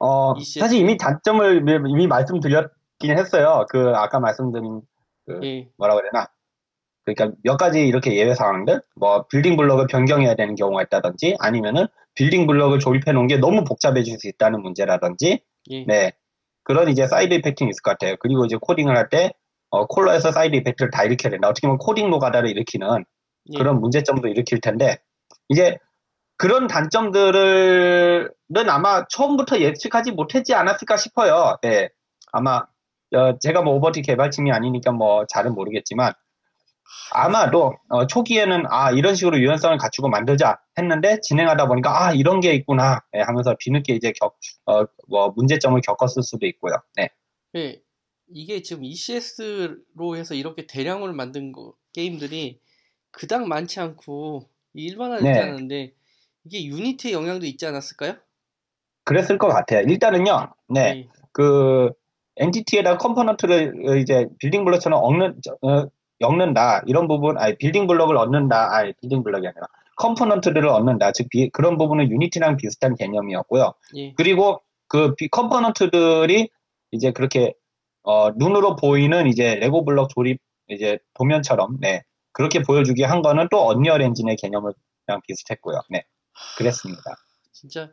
어. 사실 이미 단점을 미- 이미 말씀드렸긴 했어요. 그 아까 말씀드린 예, 뭐라 그래나 그러니까 몇 가지 이렇게 예외 상황들 뭐 building block을 변경해야 되는 경우가 있다든지 아니면은 building block을 조립해 놓은 게 너무 복잡해질 수 있다는 문제라든지 예, 네 그런 이제 side effect는 있을 것 같아요 그리고 이제 코딩을 할때 어, caller에서 side effect를 다 일으켜야 된다 어떻게 보면 코딩 노가다를 일으키는 예. 그런 문제점도 일으킬 텐데 이제 그런 단점들은 아마 처음부터 예측하지 못했지 않았을까 싶어요. 네. 아마 어, 제가 뭐 오버워치 개발팀이 아니니까 뭐 잘은 모르겠지만 아마도 어, 초기에는 아 이런 식으로 유연성을 갖추고 만들자 했는데 진행하다 보니까 아 이런 게 있구나 네, 하면서 뒤늦게 이제 겪, 어, 뭐 문제점을 겪었을 수도 있고요. 네. 예, 이게 지금 ECS로 해서 이렇게 대량으로 만든 거, 게임들이 그닥 많지 않고 일반화되지 네. 않은데 이게 유니티의 영향도 있지 않았을까요? 그랬을 것 같아요. 일단은요. 네. 예, 그 entity에다 component를 이제 building block처럼 얽는 저- 어, 엮는다. 이런 부분 아니 building block을 얹는다. 아니 building block이 아니라 component들을 얹는다. 즉 비- 그런 부분은 유니티랑 비슷한 개념이었고요. 예, 그리고 그 비- component들이 이제 그렇게 어, 눈으로 보이는 이제 레고 블럭 조립 이제 도면처럼 네. 그렇게 보여주게 한 거는 또 언리얼 엔진의 개념이랑 비슷했고요. 네. 그랬습니다. 진짜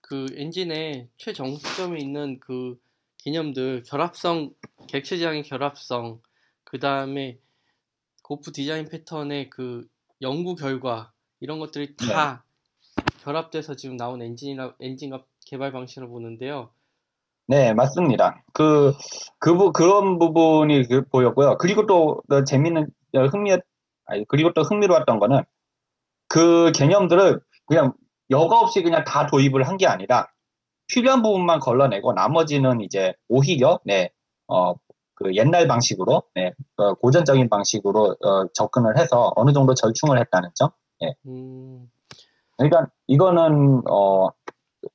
그 엔진의 최정점에 있는 그 개념들 결합성, 객체지향의 결합성, 그 다음에 GoF 디자인 패턴의 그 연구 결과 이런 것들이 다 결합돼서 지금 나온 엔진이라 엔진과 개발 방식을 보는데요. 네, 맞습니다. 그, 그, 부- 그런 부분이 그- 보였고요. 그리고 또, 어, 재밌는, 어, 흥미, 아니, 그리고 또 흥미로웠던 거는 그 개념들을 그냥 여과 없이 그냥 다 도입을 한 게 아니라 필요한 부분만 걸러내고 나머지는 이제 오히려, 네, 어, 그 옛날 방식으로 네, 어, 고전적인 방식으로 어, 접근을 해서 어느 정도 절충을 했다는 점. 네. 음, 그러니까 이거는 어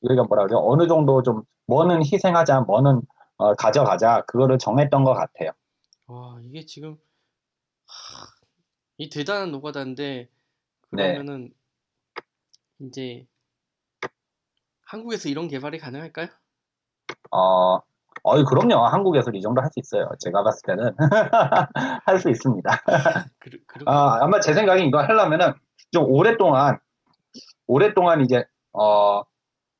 여기가 뭐라 그래요? 어느 정도 좀 뭐는 희생하자, 뭐는 어, 가져가자 그거를 정했던 것 같아요. 와, 이게 지금 하, 이 대단한 노가다인데 네. 그러면은 이제 한국에서 이런 개발이 가능할까요? 어, 어이 그럼요. 한국에서 이 정도 할 수 있어요. 제가 봤을 때는 할 수 있습니다. 그, 그, 아, 아마 제 생각에 이거 하려면은 좀 오랫동안 오랫동안 이제 어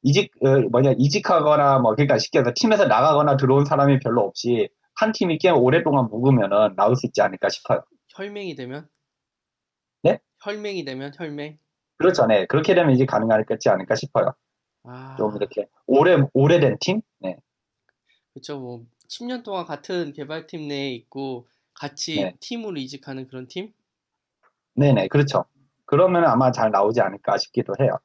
이직 어, 뭐냐 이직하거나 뭐 그러니까 쉽게 해서 팀에서 나가거나 들어온 사람이 별로 없이 한 팀이 꽤 오랫동안 묵으면은 나올 수 있지 않을까 싶어요. 혈맹이 되면? 네? 혈맹이 되면 혈맹? 그렇죠, 네 그렇게 되면 이제 가능하겠지 않을까 싶어요. 아, 좀 이렇게 오래 오래된 팀, 네, 그쵸. 뭐 10년 동안 같은 개발팀 내에 있고 같이 네. 팀으로 이직하는 그런 팀? 네네 그렇죠. 그러면 아마 잘 나오지 않을까 싶기도 해요.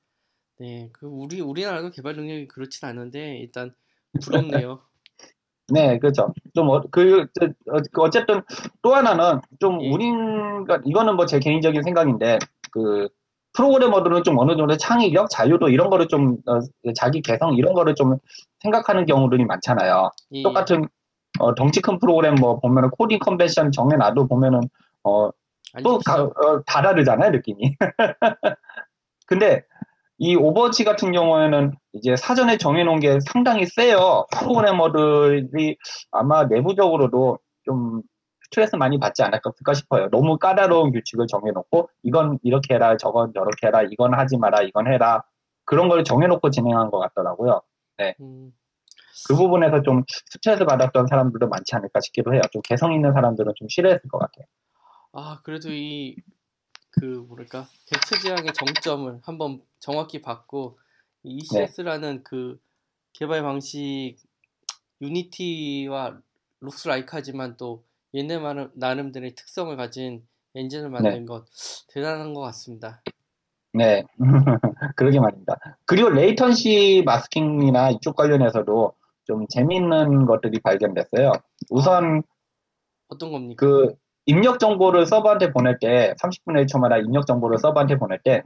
네, 그 우리 우리나라도 개발 능력이 그렇진 않은데 일단 부럽네요. 네, 그렇죠. 좀, 어, 그, 저, 어, 그 어쨌든 또 하나는 좀 예. 우리가, 이거는 뭐 제 개인적인 생각인데, 그, 프로그래머들은 좀 어느 정도 창의력, 자유도 이런 거를 좀, 어, 자기 개성 이런 거를 좀 생각하는 경우들이 많잖아요. 예, 똑같은, 어, 덩치 큰 프로그램 뭐 보면은 coding convention 정해놔도 보면은, 어, 아니, 또 가- 어, 다 다르잖아요, 느낌이. 근데 이 오버워치 같은 경우에는 이제 사전에 정해놓은 게 상당히 세요. 프로그래머들이 아마 내부적으로도 좀 스트레스 많이 받지 않을까 싶어요. 너무 까다로운 규칙을 정해놓고 이건 이렇게 해라, 저건 저렇게 해라, 이건 하지 마라, 이건 해라. 그런 걸 정해놓고 진행한 것 같더라고요. 음, 그 부분에서 좀 스트레스 받았던 사람들도 많지 않을까 싶기도 해요. 좀 개성 있는 사람들은 좀 싫어했을 것 같아요. 아, 그래도 이, 그, 뭐랄까, 객체 지향의 정점을 한번 정확히 받고, 이 ECS라는 그 개발 방식, 유니티와 록스 라이크하지만 또 얘네 나름- 나름대로의 특성을 가진 엔진을 만든 것, 대단한 것 같습니다. 네, 그러게 말입니다. 그리고 latency masking이나 이쪽 관련해서도 좀 재미있는 것들이 발견됐어요. 우선 어떤 겁니까? 그 입력 정보를 서버한테 보낼 때 30분의 1초마다 입력 정보를 서버한테 보낼 때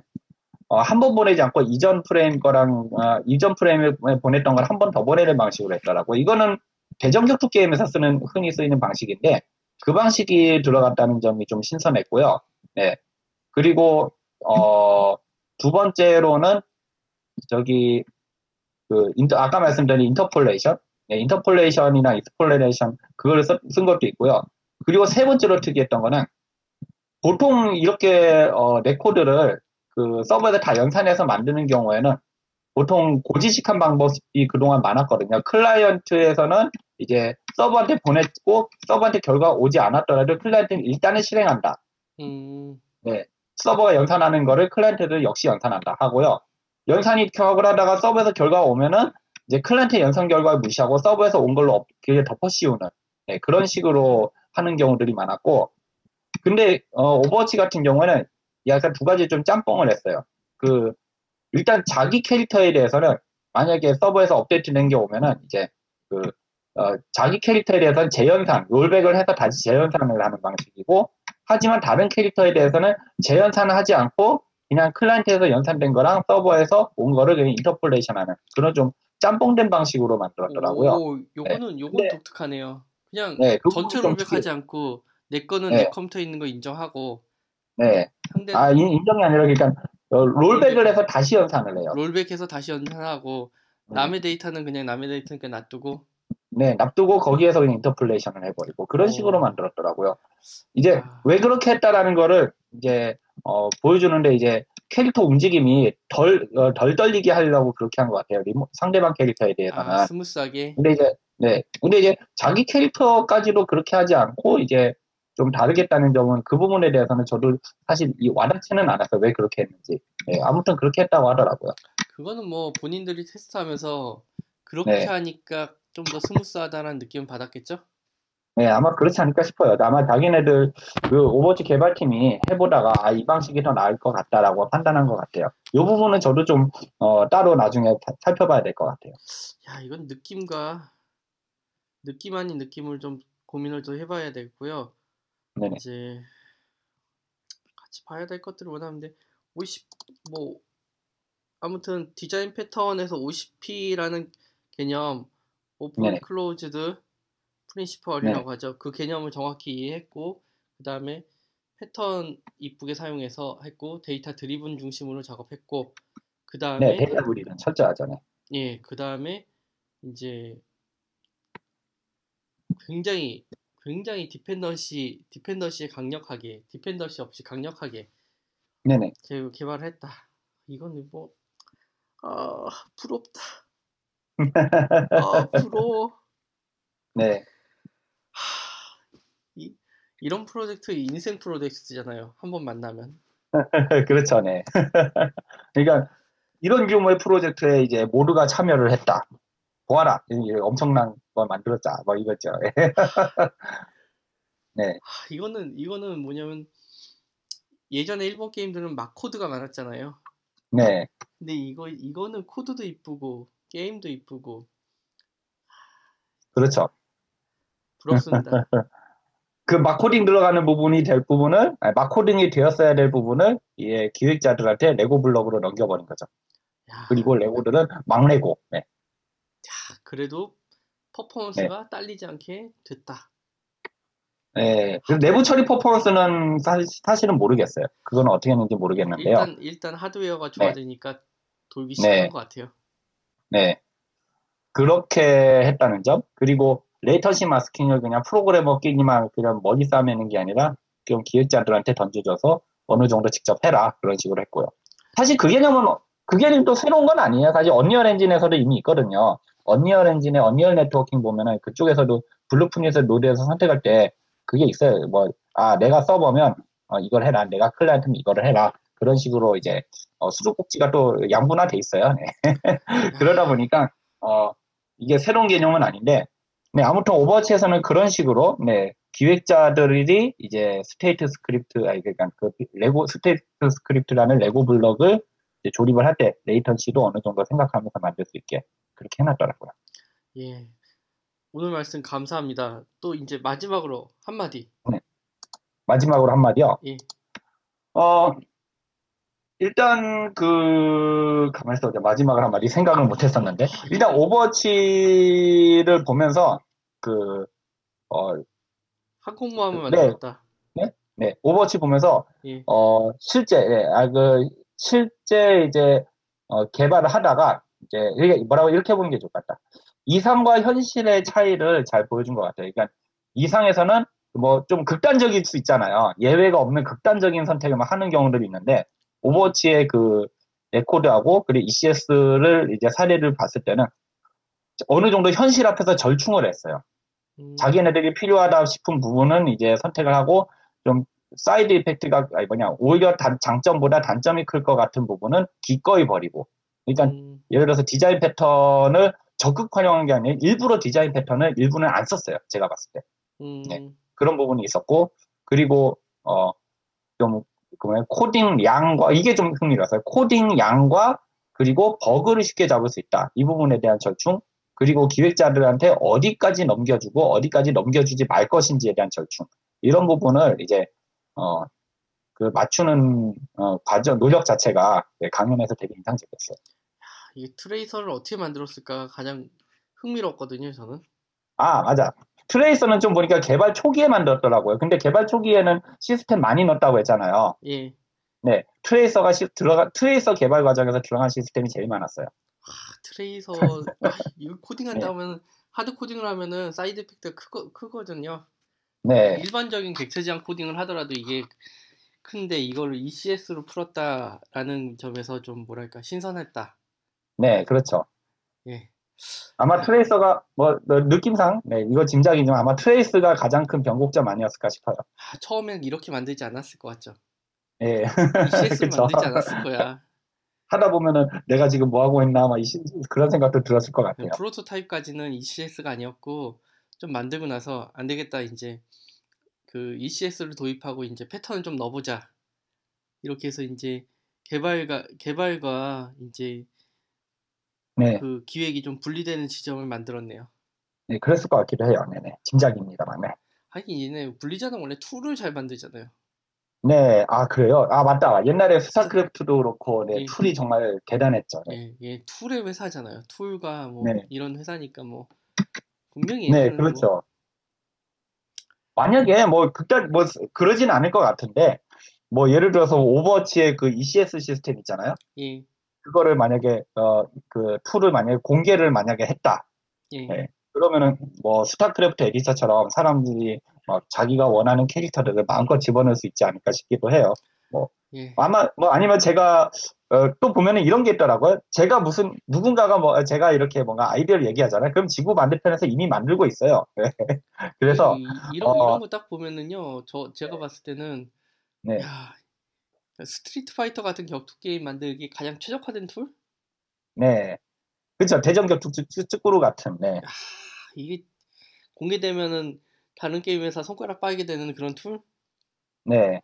어, 한 번 보내지 않고 이전 프레임 거랑 어, 이전 프레임에 보냈던 걸 한 번 더 보내는 방식으로 했더라고. 이거는 대전 격투 게임에서 쓰는 흔히 쓰이는 방식인데 그 방식이 들어갔다는 점이 좀 신선했고요. 네. 그리고 어, 두 번째로는 저기 그 인터, 아까 말씀드린 interpolation, 네, interpolation이나 extrapolation 그걸 쓰- 쓴 것도 있고요. 그리고 세 번째로 특이했던 거는 보통 이렇게 어, 내 코드를 그 서버에서 다 연산해서 만드는 경우에는 보통 고지식한 방법이 그동안 많았거든요. 클라이언트에서는 이제 서버한테 보냈고 서버한테 결과가 오지 않았더라도 클라이언트는 일단은 실행한다. 음, 서버가 연산하는 거를 클라이언트도 역시 연산한다 하고요. 연산이 작업을 하다가 서버에서 결과가 오면은 이제 클라이언트 연산 결과를 무시하고 서버에서 온 걸로 업- 그게 덮어 씌우는 네, 그런 식으로 하는 경우들이 많았고 근데 어, 오버워치 같은 경우에는 약간 두 가지 좀 짬뽕을 했어요. 그 일단 자기 캐릭터에 대해서는 만약에 서버에서 업데이트 된 게 오면은 이제 그 어, 자기 캐릭터에 대해서는 재연산, rollback을 해서 다시 재연산을 하는 방식이고 하지만 다른 캐릭터에 대해서는 재연산을 하지 않고 그냥 클라이언트에서 연산된 거랑 서버에서 온 거를 그냥 interpolation 하는 그런 좀 짬뽕된 방식으로 만들었더라고요. 오, 요거는, 요건 근데- 독특하네요. 그냥 네, 그 전체 rollback하지 않고 내 거는 네. 내 컴퓨터에 있는 거 인정하고 네, 상대 아 인- 인정이 아니라 그러니까 어, rollback을 해서 다시 연산을 해요. rollback해서 다시 연산하고 음. 남의 데이터는 그냥 남의 데이터는 그냥 놔두고 네, 납두고 거기에서 그냥 interpolation을 해버리고 그런 오. 식으로 만들었더라고요. 이제 아. 왜 그렇게 했다라는 거를 이제 어, 보여주는데 이제 캐릭터 움직임이 덜, 어, 덜 떨리게 하려고 그렇게 한 것 같아요. remo- 상대방 캐릭터에 대해서는. 아, smooth하게 근데 이제 네, 근데 이제 자기 캐릭터까지도 그렇게 하지 않고 이제 좀 다르겠다는 점은 그 부분에 대해서는 저도 사실 이 와닿지는 않았어요. 왜 그렇게 했는지. 네, 아무튼 그렇게 했다고 하더라고요. 그거는 뭐 본인들이 테스트하면서 그렇게 네. 하니까 좀 더 smooth하다는 느낌을 받았겠죠? 네, 아마 그렇지 않을까 싶어요. 아마 자기네들 그 오버워치 개발팀이 해보다가 아, 이 방식이 더 나을 것 같다라고 판단한 것 같아요. 이 부분은 저도 좀 어, 따로 나중에 사- 살펴봐야 될 것 같아요. 야, 이건 느낌과 느낌 아닌 느낌을 좀 고민을 또 해봐야 되고요. 네네. 이제 같이 봐야 될 것들을 원하는데 50 뭐 아무튼 디자인 패턴에서 OCP라는 개념 Open. Closed Principle이라고 하죠. 그 개념을 정확히 이해했고 그 다음에 패턴 이쁘게 사용해서 했고 data driven 중심으로 작업했고 그 네, 다음에 데이터 분리는 철저하죠. 네. 예, 그 다음에 이제 굉장히 굉장히 디펜던시 디펜던시에 강력하게 디펜던시 없이 강력하게 네네. 개, 개발을 했다. 이거는 뭐 아, 부럽다. 아, 부러워. 네. 이, 이런 프로젝트 인생 프로젝트잖아요. 한 번 만나면. 그렇죠, 네. 그러니까 이런 규모의 프로젝트에 이제 모두가 참여를 했다. 보아라, 엄청난 걸 만들었자, 뭐 이거죠. 네, 아, 이거는 이거는 뭐냐면 예전에 일본 게임들은 막 코드가 많았잖아요. 네, 근데 이거 이거는 코드도 이쁘고 게임도 이쁘고 그렇죠. 부럽습니다. 그 마코딩 들어가는 부분이 될 부분을, 아니, 마코딩이 되었어야 될 부분을 예, 기획자들한테 레고 블럭으로 넘겨버린 거죠. 야, 그리고 레고들은 막 레고. 네, 그래도 퍼포먼스가 딸리지 않게 됐다. 네. 그 내부 처리 퍼포먼스는 사실, 은 모르겠어요. 그건 어떻게 했는지 모르겠는데요. 일단 일단 하드웨어가 좋아지니까 돌기 시작한 네. 것 같아요. 네. 그렇게 했다는 점. 그리고 latency masking을 그냥 프로그래머 끼리만 그냥 머리 싸매는 게 아니라 좀 기획자들한테 던져줘서 어느 정도 직접 해라. 그런 식으로 했고요. 사실 그 개념은, 그 개념도 새로운 건 아니에요. 사실 언리얼 엔진에서도 이미 있거든요. 언리얼 엔진의 언리얼 네트워킹 보면은 그쪽에서도 blueprint를 노드에서 선택할 때 그게 있어요. 뭐, 아, 내가 서버면 어, 이걸 해라. 내가 클라이언트면 이거를 해라. 그런 식으로 이제 어, 수도꼭지가 또 양분화돼 있어요. 네. 그러다 보니까 어, 이게 새로운 개념은 아닌데 네, 아무튼 오버워치에서는 그런 식으로 네, 기획자들이 이제 state script 아니 그러니까 그 레고 state script라는 레고 블럭을 조립을 할 때 latency도 어느 정도 생각하면서 만들 수 있게 그렇게 해놨더라고요. 예. 오늘 말씀 감사합니다. 또 이제 마지막으로 한마디. 마지막으로 한마디요. 예. 어, 일단 그 가만히 있어 마지막으로 한마디 생각을 못 했었는데 일단 오버워치를 보면서 그 어, 항공모함을 네. 만들었다. 네, 오버워치 보면서 예. 어, 실제, 예, 아, 그, 실제 이제, 어, 개발을 하다가, 이제, 이게 뭐라고 이렇게 보는 게 좋을 것 같다. 이상과 현실의 차이를 잘 보여준 것 같아요. 그러니까, 이상에서는 뭐 좀 극단적일 수 있잖아요. 예외가 없는 극단적인 선택을 막 하는 경우들이 있는데, 오버워치의 그, netcode하고, 그리고 ECS를 이제 사례를 봤을 때는, 어느 정도 현실 앞에서 절충을 했어요. 음, 자기네들이 필요하다 싶은 부분은 이제 선택을 하고 좀 side effect가 아니 뭐냐 오히려 단- 장점보다 단점이 클 것 같은 부분은 기꺼이 버리고. 그러니까 음, 예를 들어서 디자인 패턴을 적극 활용한 게 아니라 일부러 디자인 패턴을 일부는 안 썼어요 제가 봤을 때. 음, 네. 그런 부분이 있었고 그리고 어 좀 그러면 코딩 양과 이게 좀 흥미로웠어요 코딩 양과 그리고 버그를 쉽게 잡을 수 있다 이 부분에 대한 절충 그리고 기획자들한테 어디까지 넘겨주고 어디까지 넘겨주지 말 것인지에 대한 절충 이런 부분을 이제 어 그 맞추는 어, 과정 노력 자체가 네, 강연에서 되게 인상적이었어요. 이게 트레이서를 어떻게 만들었을까 가장 흥미롭거든요, 저는. 아 맞아. 트레이서는 좀 보니까 개발 초기에 만들었더라고요. 근데 개발 초기에는 시스템 많이 넣었다고 했잖아요. 예. 네, 트레이서가 시, 들어가 트레이서 개발 과정에서 들어간 시스템이 제일 많았어요. 아, 트레이서 아, 이거 코딩한다 네. hard coding을 하면은 side effect가 크거, 크거든요. 네, 일반적인 객체 지향 코딩을 하더라도 이게 큰데 이거를 ECS로 풀었다라는 점에서 좀 뭐랄까 신선했다. 네, 그렇죠. 예. 아마 트레이서가 뭐 어, 느낌상 네, 이거 짐작이지만 아마 트레이서가 가장 큰 변곡점 아니었을까 싶어요. 아, 처음엔 이렇게 만들지 않았을 것 같죠. 예. ECS로 그쵸. 만들지 않았을 거야. 하다 보면은 내가 지금 뭐 하고 있나 막 이 시- 그런 생각도 들었을 것 같아요. 프로토타입까지는 ECS가 아니었고 좀 만들고 나서 안 되겠다 이제 그 ECS를 도입하고 이제 패턴을 좀 넣어보자 이렇게 해서 이제 개발과 개발과 이제 네, 그 기획이 좀 분리되는 지점을 만들었네요. 네, 그랬을 것 같기도 해요. 네네. 짐작입니다만. 네. 하긴 얘네 블리자드는 원래 툴을 잘 만들잖아요. 네, 아, 그래요? 아, 맞다. 옛날에 스타크래프트도 그렇고, 네, 예. 툴이 정말 대단했죠. 네. 예, 얘 툴의 회사잖아요. 툴과 뭐 네. 이런 회사니까 뭐 분명히 네, 얘네는 뭐 그렇죠. 만약에 뭐 극단 뭐 그러진 않을 것 같은데 뭐 예를 들어서 오버워치의 그 ECS 시스템 있잖아요. 예, 그거를 만약에 어 그 툴을 만약에 공개를 만약에 했다. 예, 네. 그러면은 뭐 스타크래프트 에디터처럼 사람들이 막 자기가 원하는 캐릭터들을 마음껏 집어넣을 수 있지 않을까 싶기도 해요. 예, 아마 뭐 아니면 제가 어, 또 보면은 이런 게 있더라고요. 제가 무슨 누군가가 뭐 제가 이렇게 뭔가 아이디어를 얘기하잖아요. 그럼 지구 반대편에서 이미 만들고 있어요. 그래서 이, 이런 어, 이런 거 딱 보면은요, 저 제가 봤을 때는 네. 야, 스트리트 파이터 같은 격투 게임 만들기 가장 최적화된 툴? 네. 그렇죠. 대전 격투 쯔- 쯔꾸르 같은. 네. 아, 이게 공개되면은 다른 게임 회사 손가락 빨게 되는 그런 툴? 네.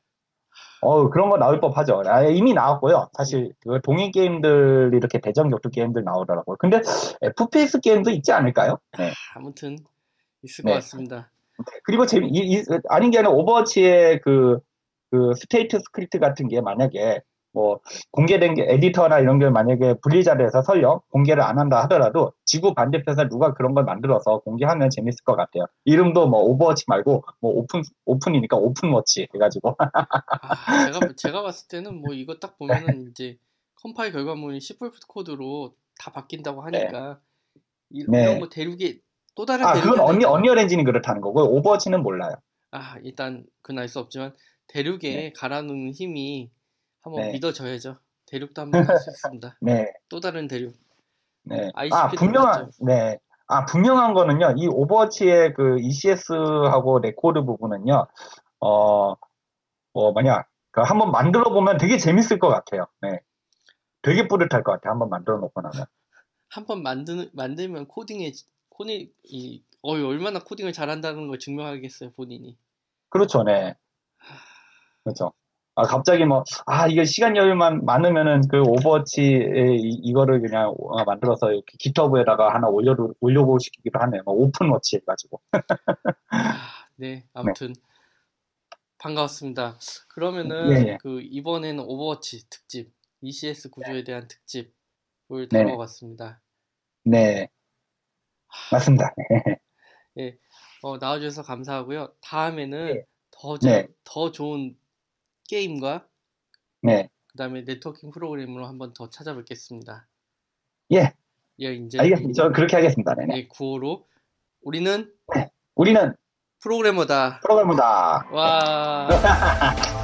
어 그런 거 나올 법하죠. 아, 이미 나왔고요. 사실 그 동인 게임들 이렇게 대전 격투 게임들 나오더라고요. 근데 FPS 게임도 있지 않을까요? 네. 아무튼 있을 네. 것 같습니다. 그리고 재미 이, 이- 아닌 게 아니라 오버워치의 그, 그 Statescript 같은 게 만약에 뭐 공개된 게 에디터나 이런 게 만약에 블리자드에서 설령 공개를 안 한다 하더라도 지구 반대편에서 누가 그런 걸 만들어서 공개하면 재밌을 것 같아요. 이름도 뭐 오버워치 말고 뭐 오픈 오픈이니까 오픈워치 해가지고 아, 제가 제가 봤을 때는 뭐 이거 딱 보면은 이제 컴파일 결과물이 C++ 코드로 다 바뀐다고 하니까 이, 네. 런거 대륙에 또 다른 아 대륙이 그건 있잖아요. 언리얼 엔진이 그렇다는 거고 오버워치는 몰라요. 아 일단 알수 없지만 대륙에 네. 갈아놓는 힘이 한번 네. 믿어져야죠. 대륙도 한번 할 수 있습니다. 네, 또 다른 대륙. 네. ICP 아도 분명한 그렇죠. 네. 아 분명한 거는요. 이 오버워치의 그 ECS하고 레코드 부분은요. 어, 뭐 뭐냐 그 한번 만들어 보면 되게 재밌을 것 같아요. 네. 되게 뿌듯할 것 같아요. 한번 만들어 놓고 나면. 한번 만드 만들면 코딩에 코딩 이 어이 얼마나 코딩을 잘한다는 걸 증명하겠어요 본인이. 그렇죠, 네. 그렇죠. 아 갑자기 뭐 아 이거 시간 여유만 많으면은 그 오버워치에 이, 이거를 그냥 어, 만들어서 이렇게 깃허브에다가 하나 올려 올려보고 싶기도 하네요. 뭐 오픈워치 해가지고. 아, 네, 아무튼 반가웠습니다. 그러면은 예, 예. 그 이번에는 오버워치 특집, ECS 구조에 대한 특집을 네. 다뤄봤습니다. 네. 맞습니다. 어, 나와주셔서 감사하고요. 다음에는 네. 더, 네. 자- 더 좋은 게임과 네. 그다음에 네트워킹 프로그램으로 한번 더 찾아뵙겠습니다. 예. 예, 이제 알겠습니다. 저 그렇게 하겠습니다. 네네. 예, 9호로 우리는 우리는 프로그래머다. 프로그래머다. 와.